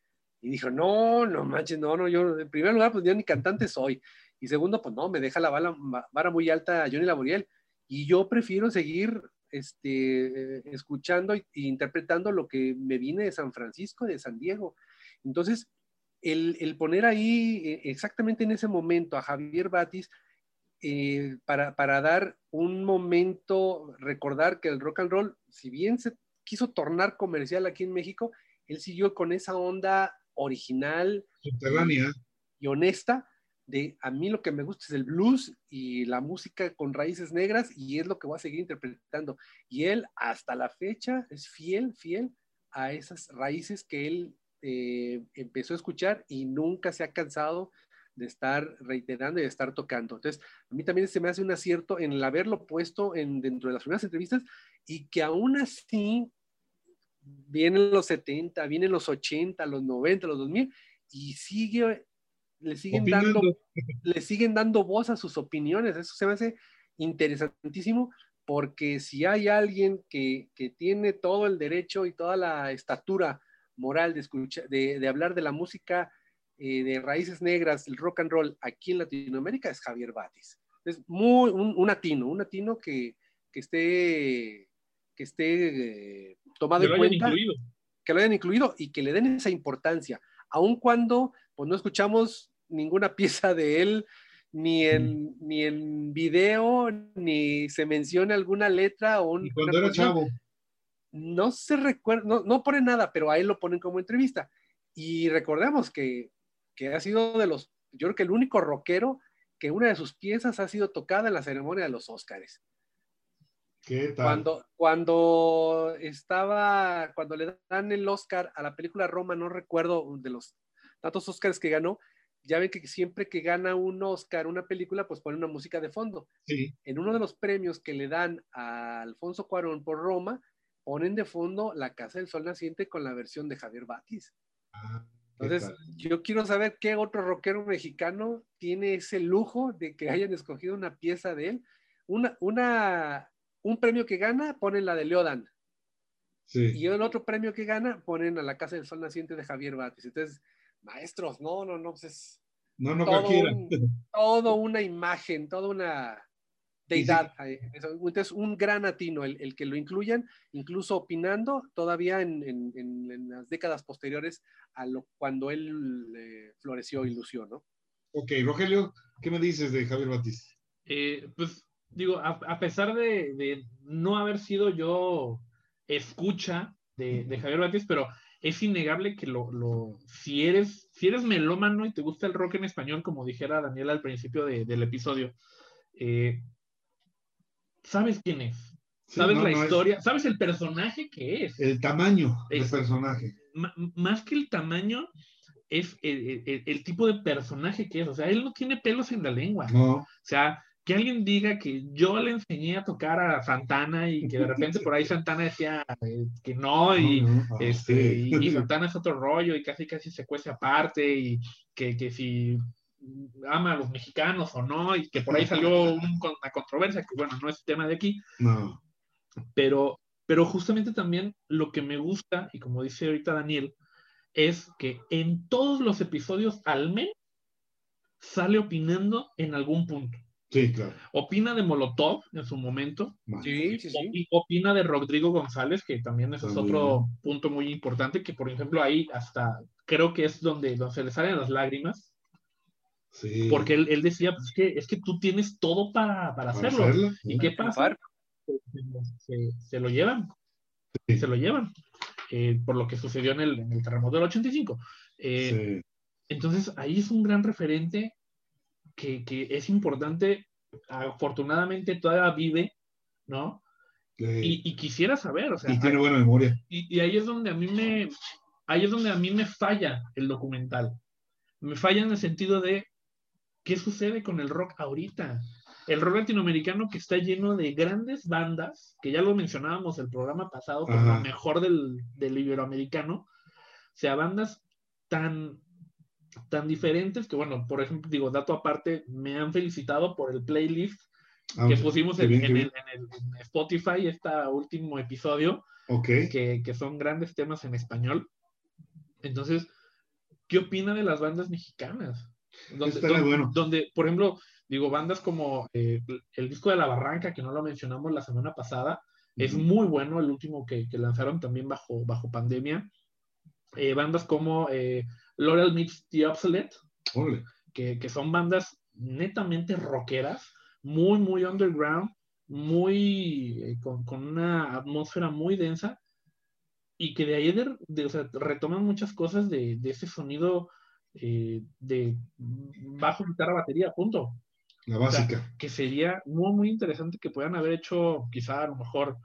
Y dijo, no, no manches, no, no, yo en primer lugar, pues yo ni cantante soy. Y segundo, pues no, me deja la vara, muy alta a Johnny Laboriel. Y yo prefiero seguir este, eh, escuchando e interpretando lo que me viene de San Francisco, de San Diego. Entonces, el, poner ahí eh, exactamente en ese momento a Javier Batis eh, para, dar un momento, recordar que el rock and roll, si bien se quiso tornar comercial aquí en México, él siguió con esa onda original subterránea y honesta de a mí lo que me gusta es el blues y la música con raíces negras y es lo que voy a seguir interpretando. Y él hasta la fecha es fiel, fiel a esas raíces que él eh, empezó a escuchar y nunca se ha cansado de estar reiterando y de estar tocando. Entonces, a mí también se me hace un acierto en el haberlo puesto en, dentro de las primeras entrevistas y que aún así vienen los 70, vienen los 80, los 90, los 2000 y sigue, le siguen, dando, le siguen dando voz a sus opiniones. Eso se me hace interesantísimo porque si hay alguien que, que tiene todo el derecho y toda la estatura moral de, escuchar, de, hablar de la música eh, de raíces negras, el rock and roll aquí en Latinoamérica es Javier Batis. Es muy, un, un latino, un latino que, que esté, que esté eh, tomado en cuenta, que lo hayan incluido y que le den esa importancia, aun cuando pues, no escuchamos ninguna pieza de él, ni en, ni en video, ni se menciona alguna letra o un, cuando era chavo no se recuerda, no, no pone nada, pero a él lo ponen como entrevista. Y recordemos que, que ha sido de los, yo creo que el único rockero que una de sus piezas ha sido tocada en la ceremonia de los Óscares. ¿Qué tal? Cuando, cuando estaba, cuando le dan el Oscar a la película Roma, no recuerdo de los tantos Óscares que ganó, ya ven que siempre que gana un Oscar, una película, pues pone una música de fondo. Sí. En uno de los premios que le dan a Alfonso Cuarón por Roma, ponen de fondo La Casa del Sol Naciente con la versión de Javier Batis. Ah, Entonces, yo quiero saber qué otro rockero mexicano tiene ese lujo de que hayan escogido una pieza de él. Una, una, un premio que gana, ponen la de Leodan. Sí. Y el otro premio que gana, ponen a La Casa del Sol Naciente de Javier Batis. Entonces, maestros, no, no, no, pues es No, no todo, un- todo una imagen, toda una deidad. eh, eso, Entonces, un gran atino el, el que lo incluyan, incluso opinando todavía en, en- en- en las décadas posteriores a lo, cuando él eh, floreció y lució, ¿no? Ok, Rogelio, ¿qué me dices de Javier Batista? Eh, pues digo, a, a pesar de, de no haber sido yo escucha de, de Javier Batis, pero es innegable que lo, lo- si, eres, si eres melómano y te gusta el rock en español, como dijera Daniel al principio de- del episodio, eh, sabes quién es, Sí, sabes no, la no, es historia, sabes el personaje que es. El tamaño del personaje. Más que el tamaño, es el, el- el tipo de personaje que es. O sea, él no tiene pelos en la lengua. No, O sea, que alguien diga que yo le enseñé a tocar a Santana y que de repente por ahí Santana decía eh, que no y, no, no, ah, este, sí. y, y Santana es otro rollo y casi casi se cuece aparte y que, que si ama a los mexicanos o no y que por ahí salió un- una controversia que bueno, no es tema de aquí, No, pero, pero justamente también lo que me gusta y como dice ahorita Daniel es que en todos los episodios al menos sale opinando en algún punto. sí, claro. Opina de Molotov en su momento. Sí, sí, sí. Opi- Opina de Rodrigo González, que también ese es otro punto muy importante, que por ejemplo ahí hasta creo que es donde, donde se le salen las lágrimas, Sí. porque él, él decía, pues que es que tú tienes todo para, para Para hacerlo. hacerlo, ¿Y qué pasa? Se, se lo llevan. Sí. Se lo llevan. eh, por lo que sucedió en el, en el terremoto del 85. Eh, Sí. Entonces, ahí es un gran referente que, que es importante. Afortunadamente todavía vive, ¿no? Sí. Y, y quisiera saber, o sea, Y tiene buena memoria. y, y ahí es donde a mí me, ahí es donde a mí me falla el documental. Me falla en el sentido de qué sucede con el rock ahorita. El rock latinoamericano que está lleno de grandes bandas, que ya lo mencionábamos el programa pasado, como lo mejor del, del iberoamericano. O sea, bandas tan, tan diferentes que, bueno, por ejemplo, digo, dato aparte, me han felicitado por el playlist Ah, que pusimos en, bien, en el, en el- en Spotify, este último episodio Ok. que, que son grandes temas en español. Entonces, ¿qué opina de las bandas mexicanas? Donde, Estaría donde- bueno. donde, por ejemplo, digo, bandas como eh, el disco de La Barranca, que no lo mencionamos la semana pasada, es muy bueno, el último que, que lanzaron también bajo, bajo pandemia. Eh, bandas como eh, Laurel Meets the Obsolete, que, que son bandas netamente rockeras, muy, muy underground, muy eh, con, con una atmósfera muy densa, y que de ahí de- de- o sea, retoman muchas cosas de, de ese sonido eh, de bajo, guitarra, batería, punto. La O sea, básica. que sería muy, muy interesante que puedan haber hecho quizá a lo mejor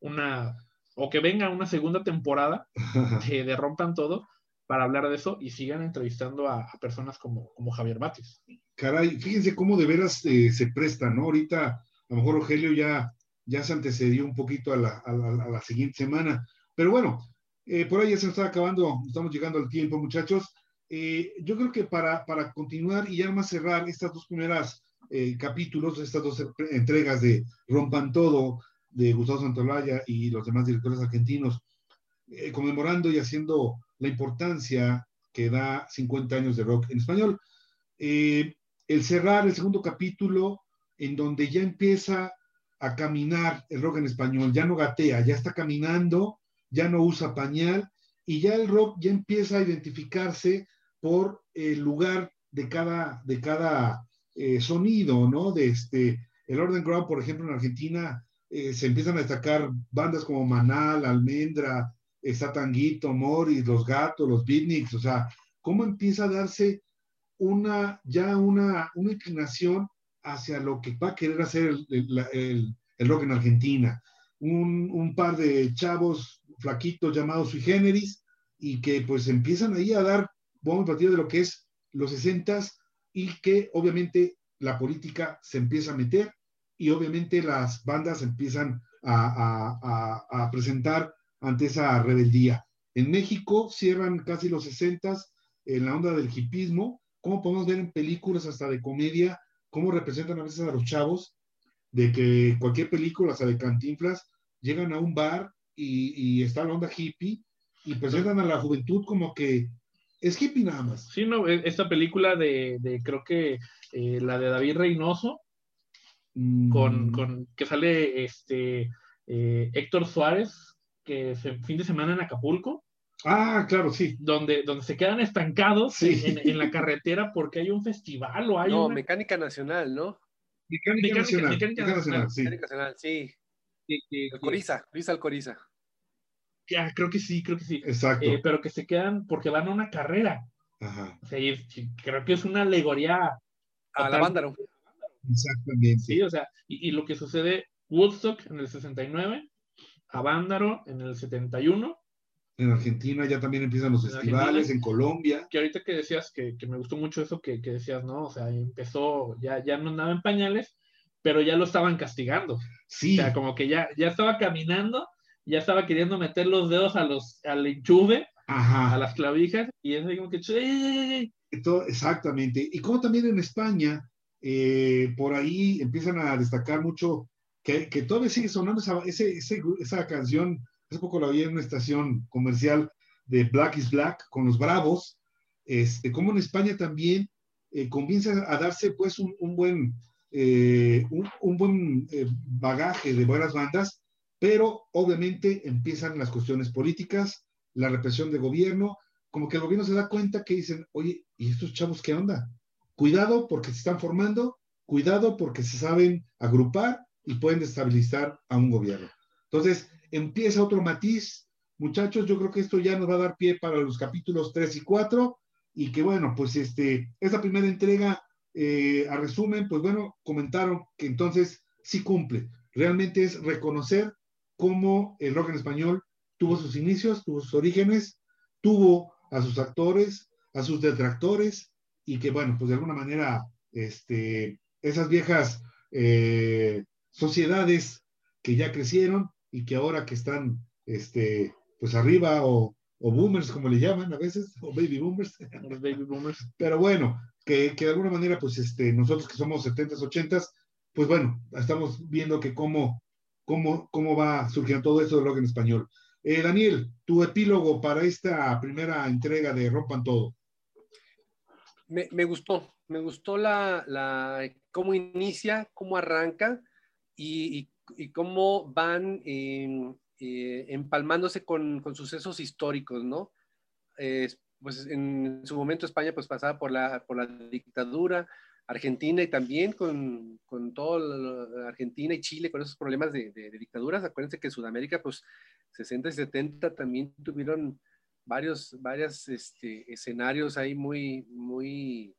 una, o que venga una segunda temporada de, de Rompan Todo para hablar de eso y sigan entrevistando a, a personas como, como Javier Batis. Caray, fíjense cómo de veras eh, se presta, ¿no? Ahorita, a lo mejor Rogelio ya, ya se antecedió un poquito a la, a la- a la siguiente semana. Pero bueno, eh, por ahí ya se nos está acabando, estamos llegando al tiempo, muchachos. Eh, yo creo que para, para continuar y ya más cerrar estas dos primeras eh, capítulos, estas dos entregas de Rompan Todo, de Gustavo Santolaya y los demás directores argentinos, eh, conmemorando y haciendo la importancia que da 50 años de rock en español. Eh, el cerrar el segundo capítulo en donde ya empieza a caminar el rock en español, ya no gatea, ya está caminando, ya no usa pañal y ya el rock ya empieza a identificarse por el lugar de cada, de cada eh, sonido, ¿no? De este, el Orden Ground, por ejemplo, en Argentina eh, se empiezan a destacar bandas como Manal, Almendra, está Tanguito, Morris, Los Gatos, Los Beatniks, o sea, cómo empieza a darse una, ya una, una inclinación hacia lo que va a querer hacer el, el- el- el rock en Argentina. Un, un par de chavos flaquitos llamados sui generis y que pues empiezan ahí a dar bombo partido de lo que es los 60 y que obviamente la política se empieza a meter y obviamente las bandas empiezan a, a- presentar ante esa rebeldía. En México cierran casi los 60 en la onda del hipismo, como podemos ver en películas hasta de comedia, cómo representan a veces a los chavos, de que cualquier película, hasta de cantinflas, llegan a un bar y, y está la onda hippie y presentan a la juventud como que Es hippie nada más. Sí, no, e, esta película de, de creo que eh, la de David Reynoso, Mm, con, con que sale este eh, Héctor Suárez, que es el fin de semana en Acapulco, Ah, claro, sí. donde, donde se quedan estancados Sí. en, en la carretera porque hay un festival o hay No, una- Mecánica Nacional, ¿no? Mecánica, Mecánica- Nacional. Mecánica Mecánica Nacional, sí. Mecánica Nacional, sí. Que- que- El Coriza, Luis Alcoriza. que- ah, creo que sí, creo que sí. Exacto. Eh, pero que se quedan porque van a una carrera. Ajá, O sea, y es- y creo que es una alegoría. A la. Vándaro. exactamente. Sí, o sea, y, y lo que sucede, Woodstock en el 69, Avándaro en el 71, En Argentina ya también empiezan los En festivales, Argentina. en Colombia. que ahorita que decías, que, que me gustó mucho eso que, que decías, ¿no? O sea, empezó, ya, ya no andaba en pañales, pero ya lo estaban castigando. Sí, O sea, como que ya, ya estaba caminando, ya estaba queriendo meter los dedos a los, al enchuve, a las clavijas, y es como que, ¡ey, ey, ey! Todo- exactamente. Y como también en España, eh, por ahí empiezan a destacar mucho que, que todavía sigue sonando esa, ese- ese- esa canción. Hace poco la oí en una estación comercial de Black is Black con los Bravos. Este, como en España también eh, comienza a darse pues un, un buen, eh, un, buen eh, bagaje de buenas bandas, pero obviamente empiezan las cuestiones políticas, la represión de gobierno, como que el gobierno se da cuenta que dicen, oye, ¿y estos chavos qué onda? Cuidado porque se están formando, cuidado porque se saben agrupar y pueden destabilizar a un gobierno. Entonces, empieza otro matiz. Muchachos, yo creo que esto ya nos va a dar pie para los capítulos 3 y 4 y que bueno, pues este, esta primera entrega, eh, a resumen, pues bueno, comentaron que entonces sí cumple. Realmente es reconocer cómo el rock en español tuvo sus inicios, tuvo sus orígenes, tuvo a sus actores, a sus detractores, y que bueno, pues de alguna manera, este, esas viejas eh, sociedades que ya crecieron y que ahora que están, este, pues arriba o, o boomers, como le llaman a veces, o baby boomers, Los baby boomers. pero bueno, que, que de alguna manera, pues este, nosotros que somos 70s, 80s, pues bueno, estamos viendo que cómo, cómo, cómo va surgiendo todo esto del rock en español. Eh, Daniel, tu epílogo para esta primera entrega de Rompan Todo. Me, me gustó, me gustó la, la, cómo inicia, cómo arranca y, y- cómo van eh, eh, empalmándose con, con sucesos históricos, ¿no? Pues en su momento España pues pasaba por la, por la dictadura, Argentina y también con, con todo Argentina y Chile con esos problemas de, de- de dictaduras. Acuérdense que Sudamérica pues 60 y 70 también tuvieron varios, varios este, escenarios ahí muy, muy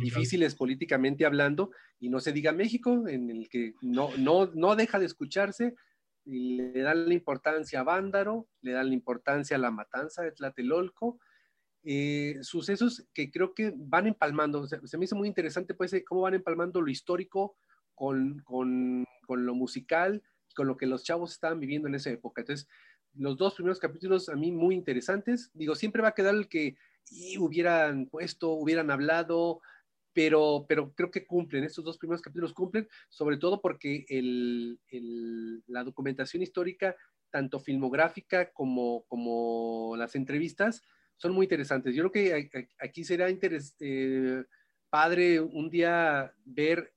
difíciles políticamente hablando, y no se diga México, en el que no, no, no deja de escucharse, y le dan la importancia a Vándaro, le dan la importancia a la matanza de Tlatelolco, eh, sucesos que creo que van empalmando, se, se me hizo muy interesante pues eh, cómo van empalmando lo histórico con, con, con lo musical, con lo que los chavos estaban viviendo en esa época. Entonces, los dos primeros capítulos a mí muy interesantes. Digo, siempre va a quedar el que y hubieran puesto, hubieran hablado, pero, pero creo que cumplen, estos dos primeros capítulos cumplen, sobre todo porque el, el- la documentación histórica, tanto filmográfica como, como las entrevistas, son muy interesantes. Yo creo que aquí será interes- eh, padre un día ver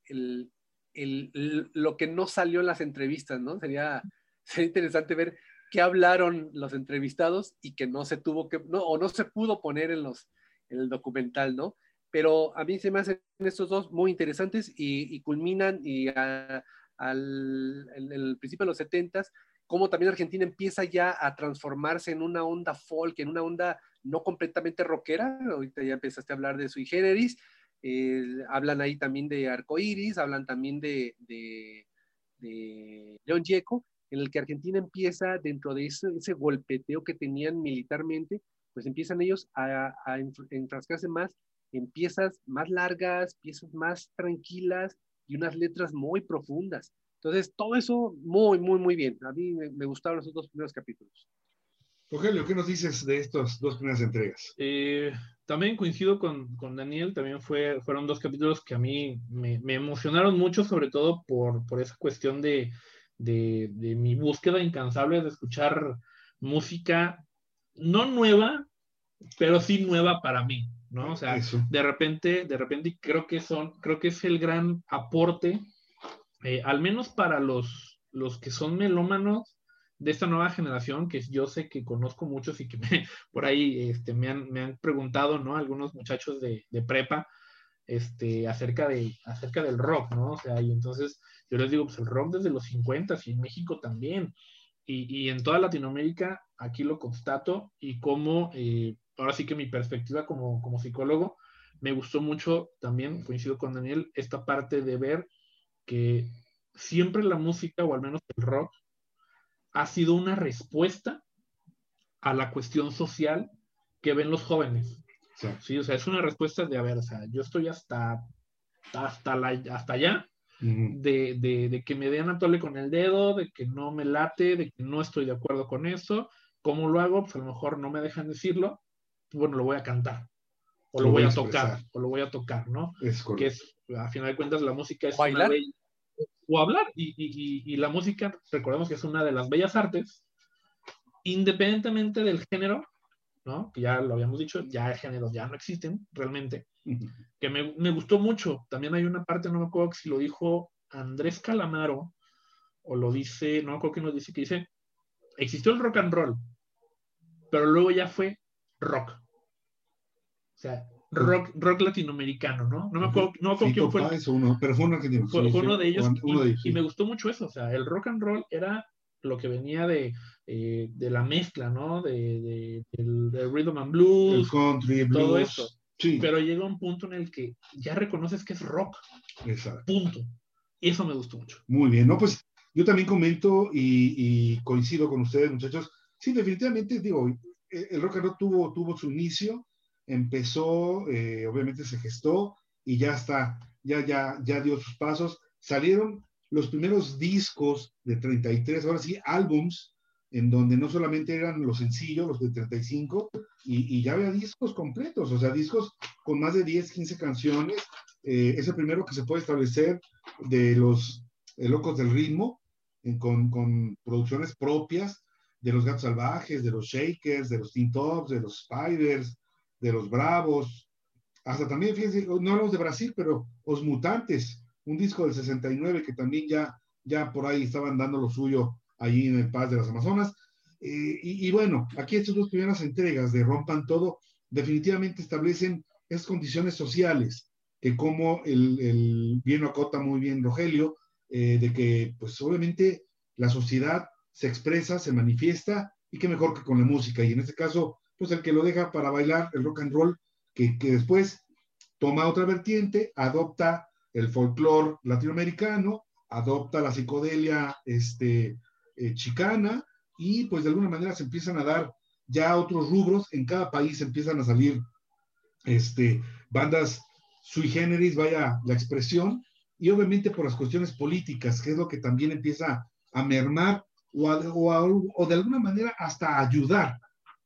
lo que no salió en las entrevistas, ¿no? Sería, sería interesante ver qué hablaron los entrevistados y que no se tuvo que, no, o no se pudo poner en, los, en el documental, ¿no? Pero a mí se me hacen estos dos muy interesantes y, culminan y a- al principio de los 70 como también Argentina empieza ya a transformarse en una onda folk, en una onda no completamente rockera. Ahorita ya empezaste a hablar de sui generis. eh, hablan ahí también de arcoiris, hablan también de, León Gieco, en el que Argentina empieza, dentro de ese, golpeteo que tenían militarmente, pues empiezan ellos a, a enf- enfrascarse más en piezas más largas, piezas más tranquilas y unas letras muy profundas. Entonces, todo eso muy, muy, muy bien. A mí me, me gustaron esos dos primeros capítulos. Rogelio, ¿qué nos dices de estas dos primeras entregas? Eh, también coincido con, con Daniel, también fue, fueron dos capítulos que a mí me, me emocionaron mucho, sobre todo por, por esa cuestión de, de, de mi búsqueda incansable de escuchar música no nueva, pero sí nueva para mí, ¿no? O sea, de repente, de repente creo que son, creo que es el gran aporte, eh, al menos para los, los que son melómanos de esta nueva generación, que yo sé que conozco muchos y que por ahí este, me, han, me han preguntado, ¿no? Algunos muchachos de, de prepa, este, acerca, de, acerca del rock, ¿no? O sea, y entonces yo les digo, pues el rock desde los 50 y en México también, y, y en toda Latinoamérica, aquí lo constato, y como, eh, ahora sí que mi perspectiva como, como psicólogo, me gustó mucho también, coincido con Daniel, esta parte de ver que siempre la música, o al menos el rock, ha sido una respuesta a la cuestión social que ven los jóvenes. Sí. o sea, es una respuesta de, a ver, o sea, yo estoy hasta, hasta, la, hasta allá, de, de, de, que me den a tole con el dedo, de que no me late, de que no estoy de acuerdo con eso. ¿Cómo lo hago? Pues a lo mejor no me dejan decirlo. Bueno, lo voy a cantar. O lo, voy, a tocar. O lo voy a tocar, ¿no? Es que es, a final de cuentas, la música es. ¿Bailar? O hablar. Y, y, y, la música, recordemos que es una de las bellas artes, independientemente del género, ¿no? Que ya lo habíamos dicho, ya géneros ya no existen realmente, que me, me, gustó mucho. También hay una parte, no me acuerdo si lo dijo Andrés Calamaro, o lo dice, no me acuerdo quién nos dice, que dice, existió el rock and roll, pero luego ya fue rock. O sea, rock, rock latinoamericano, ¿no? No me acuerdo, no me acuerdo quién fue. Uno, pero fue uno, fue, fue uno de ellos. Uno y, de y, me gustó mucho eso. O sea, el rock and roll era lo que venía de, eh, de la mezcla, ¿no? De, de, del, del, rhythm and blues, el country, blues, todo eso. Sí. Pero llega un punto en el que ya reconoces que es rock. Exacto. Punto. Y eso me gustó mucho. Muy bien, no, pues yo también comento y, y coincido con ustedes, muchachos. Sí, definitivamente, digo, el rock and roll tuvo, tuvo su inicio, empezó, eh, obviamente se gestó y ya está, ya, ya, ya dio sus pasos. Salieron los primeros discos de 33, ahora sí, álbums, en donde no solamente eran los sencillos, los de 35, y, y ya había discos completos, o sea, discos con más de 10, 15 canciones. Eh, es el primero que se puede establecer de los Locos del Ritmo, con, con, producciones propias de los Gatos Salvajes, de los Shakers, de los Teen Tops, de los Spiders, de los Bravos, hasta también, fíjense, no hablamos de Brasil, pero Os Mutantes, un disco del 69 que también ya, ya por ahí estaban dando lo suyo allí en el Paz de las Amazonas. Eh, y, bueno, aquí estas dos primeras entregas de Rompan Todo definitivamente establecen esas condiciones sociales, que como el, el bien acota muy bien Rogelio, eh, de que pues obviamente la sociedad se expresa, se manifiesta, y qué mejor que con la música. Y en este caso, pues el que lo deja para bailar el rock and roll, que, que después toma otra vertiente, adopta el folclore latinoamericano, adopta la psicodelia este, eh, chicana y pues de alguna manera se empiezan a dar ya otros rubros, en cada país empiezan a salir este, bandas sui generis, vaya la expresión, y obviamente por las cuestiones políticas, que es lo que también empieza a mermar o, o, de alguna manera hasta ayudar.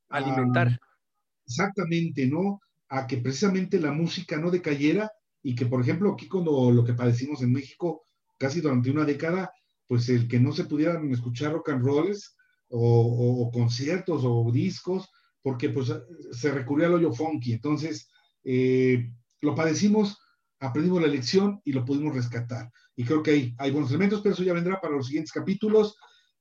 Alimentar. Exactamente, ¿no? A que precisamente la música no decayera y que, por ejemplo, aquí cuando lo que padecimos en México casi durante una década, pues el que no se pudieran escuchar rock and rolls o, o, conciertos o discos, porque pues se recurría al hoyo funky. Entonces, eh, lo padecimos, aprendimos la lección y lo pudimos rescatar. Y creo que hay, hay buenos elementos, pero eso ya vendrá para los siguientes capítulos.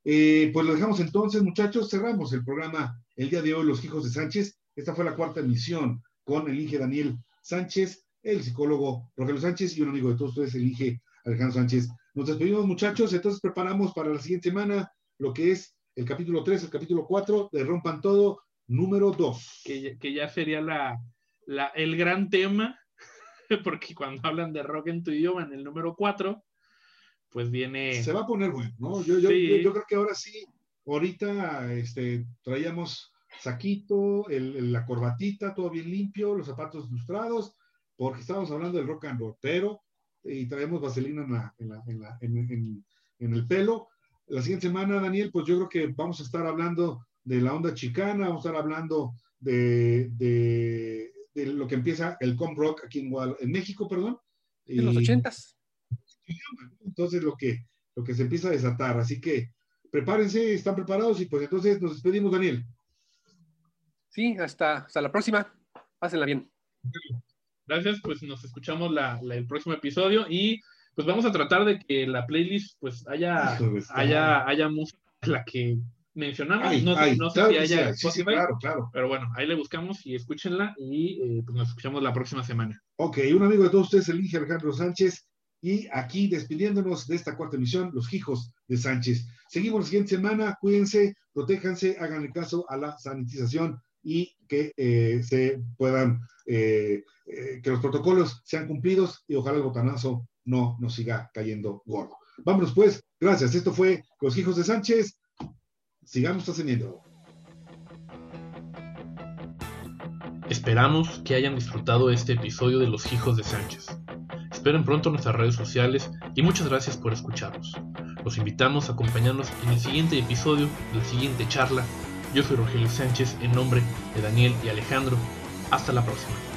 Eh, pues lo dejamos entonces, muchachos, cerramos el programa el día de hoy, Los Hijos de Sánchez. Esta fue la cuarta emisión con el Inge Daniel Sánchez, el psicólogo Rogelio Sánchez y un amigo de todos ustedes, el Inge Alejandro Sánchez. Nos despedimos, muchachos, entonces preparamos para la siguiente semana lo que es el capítulo 3, el capítulo 4 de Rompan Todo, número 2. Que, que ya sería la, la, el gran tema, porque cuando hablan de rock en tu idioma, en el número 4, pues viene... Se va a poner bueno, ¿no? Yo, yo, sí. yo, yo creo que ahora sí, ahorita este, traíamos saquito, el, el, la corbatita, todo bien limpio, los zapatos ilustrados, porque estábamos hablando del rock and roll, pero y traemos vaselina en, la, en, la, en, la, en, en, el pelo. La siguiente semana, Daniel, pues yo creo que vamos a estar hablando de la onda chicana, vamos a estar hablando de, de, de lo que empieza el com rock aquí en, en México, perdón. En y, los ochentas. Entonces lo que, lo que se empieza a desatar, así que prepárense, están preparados y pues entonces nos despedimos, Daniel. Sí, hasta, hasta la próxima. Pásenla bien. Gracias, pues nos escuchamos la, el próximo episodio y pues vamos a tratar de que la playlist pues haya, haya, haya música la que mencionamos. no, sé si haya claro, claro. pero bueno, ahí le buscamos y escúchenla y eh, pues nos escuchamos la próxima semana. Ok, un amigo de todos ustedes, el Inge Alejandro Sánchez, y aquí despidiéndonos de esta cuarta emisión, los hijos de Sánchez. Seguimos la siguiente semana, cuídense, protéjanse, háganle caso a la sanitización y que eh, se puedan, eh, que los protocolos sean cumplidos y ojalá el botanazo no nos siga cayendo gordo. Vámonos pues, gracias. Esto fue Los Hijos de Sánchez. Sigamos trascendiendo. Esperamos que hayan disfrutado este episodio de Los Hijos de Sánchez. Esperen pronto nuestras redes sociales y muchas gracias por escucharnos. Los invitamos a acompañarnos en el siguiente episodio de la siguiente charla. Yo soy Rogelio Sánchez en nombre de Daniel y Alejandro. Hasta la próxima.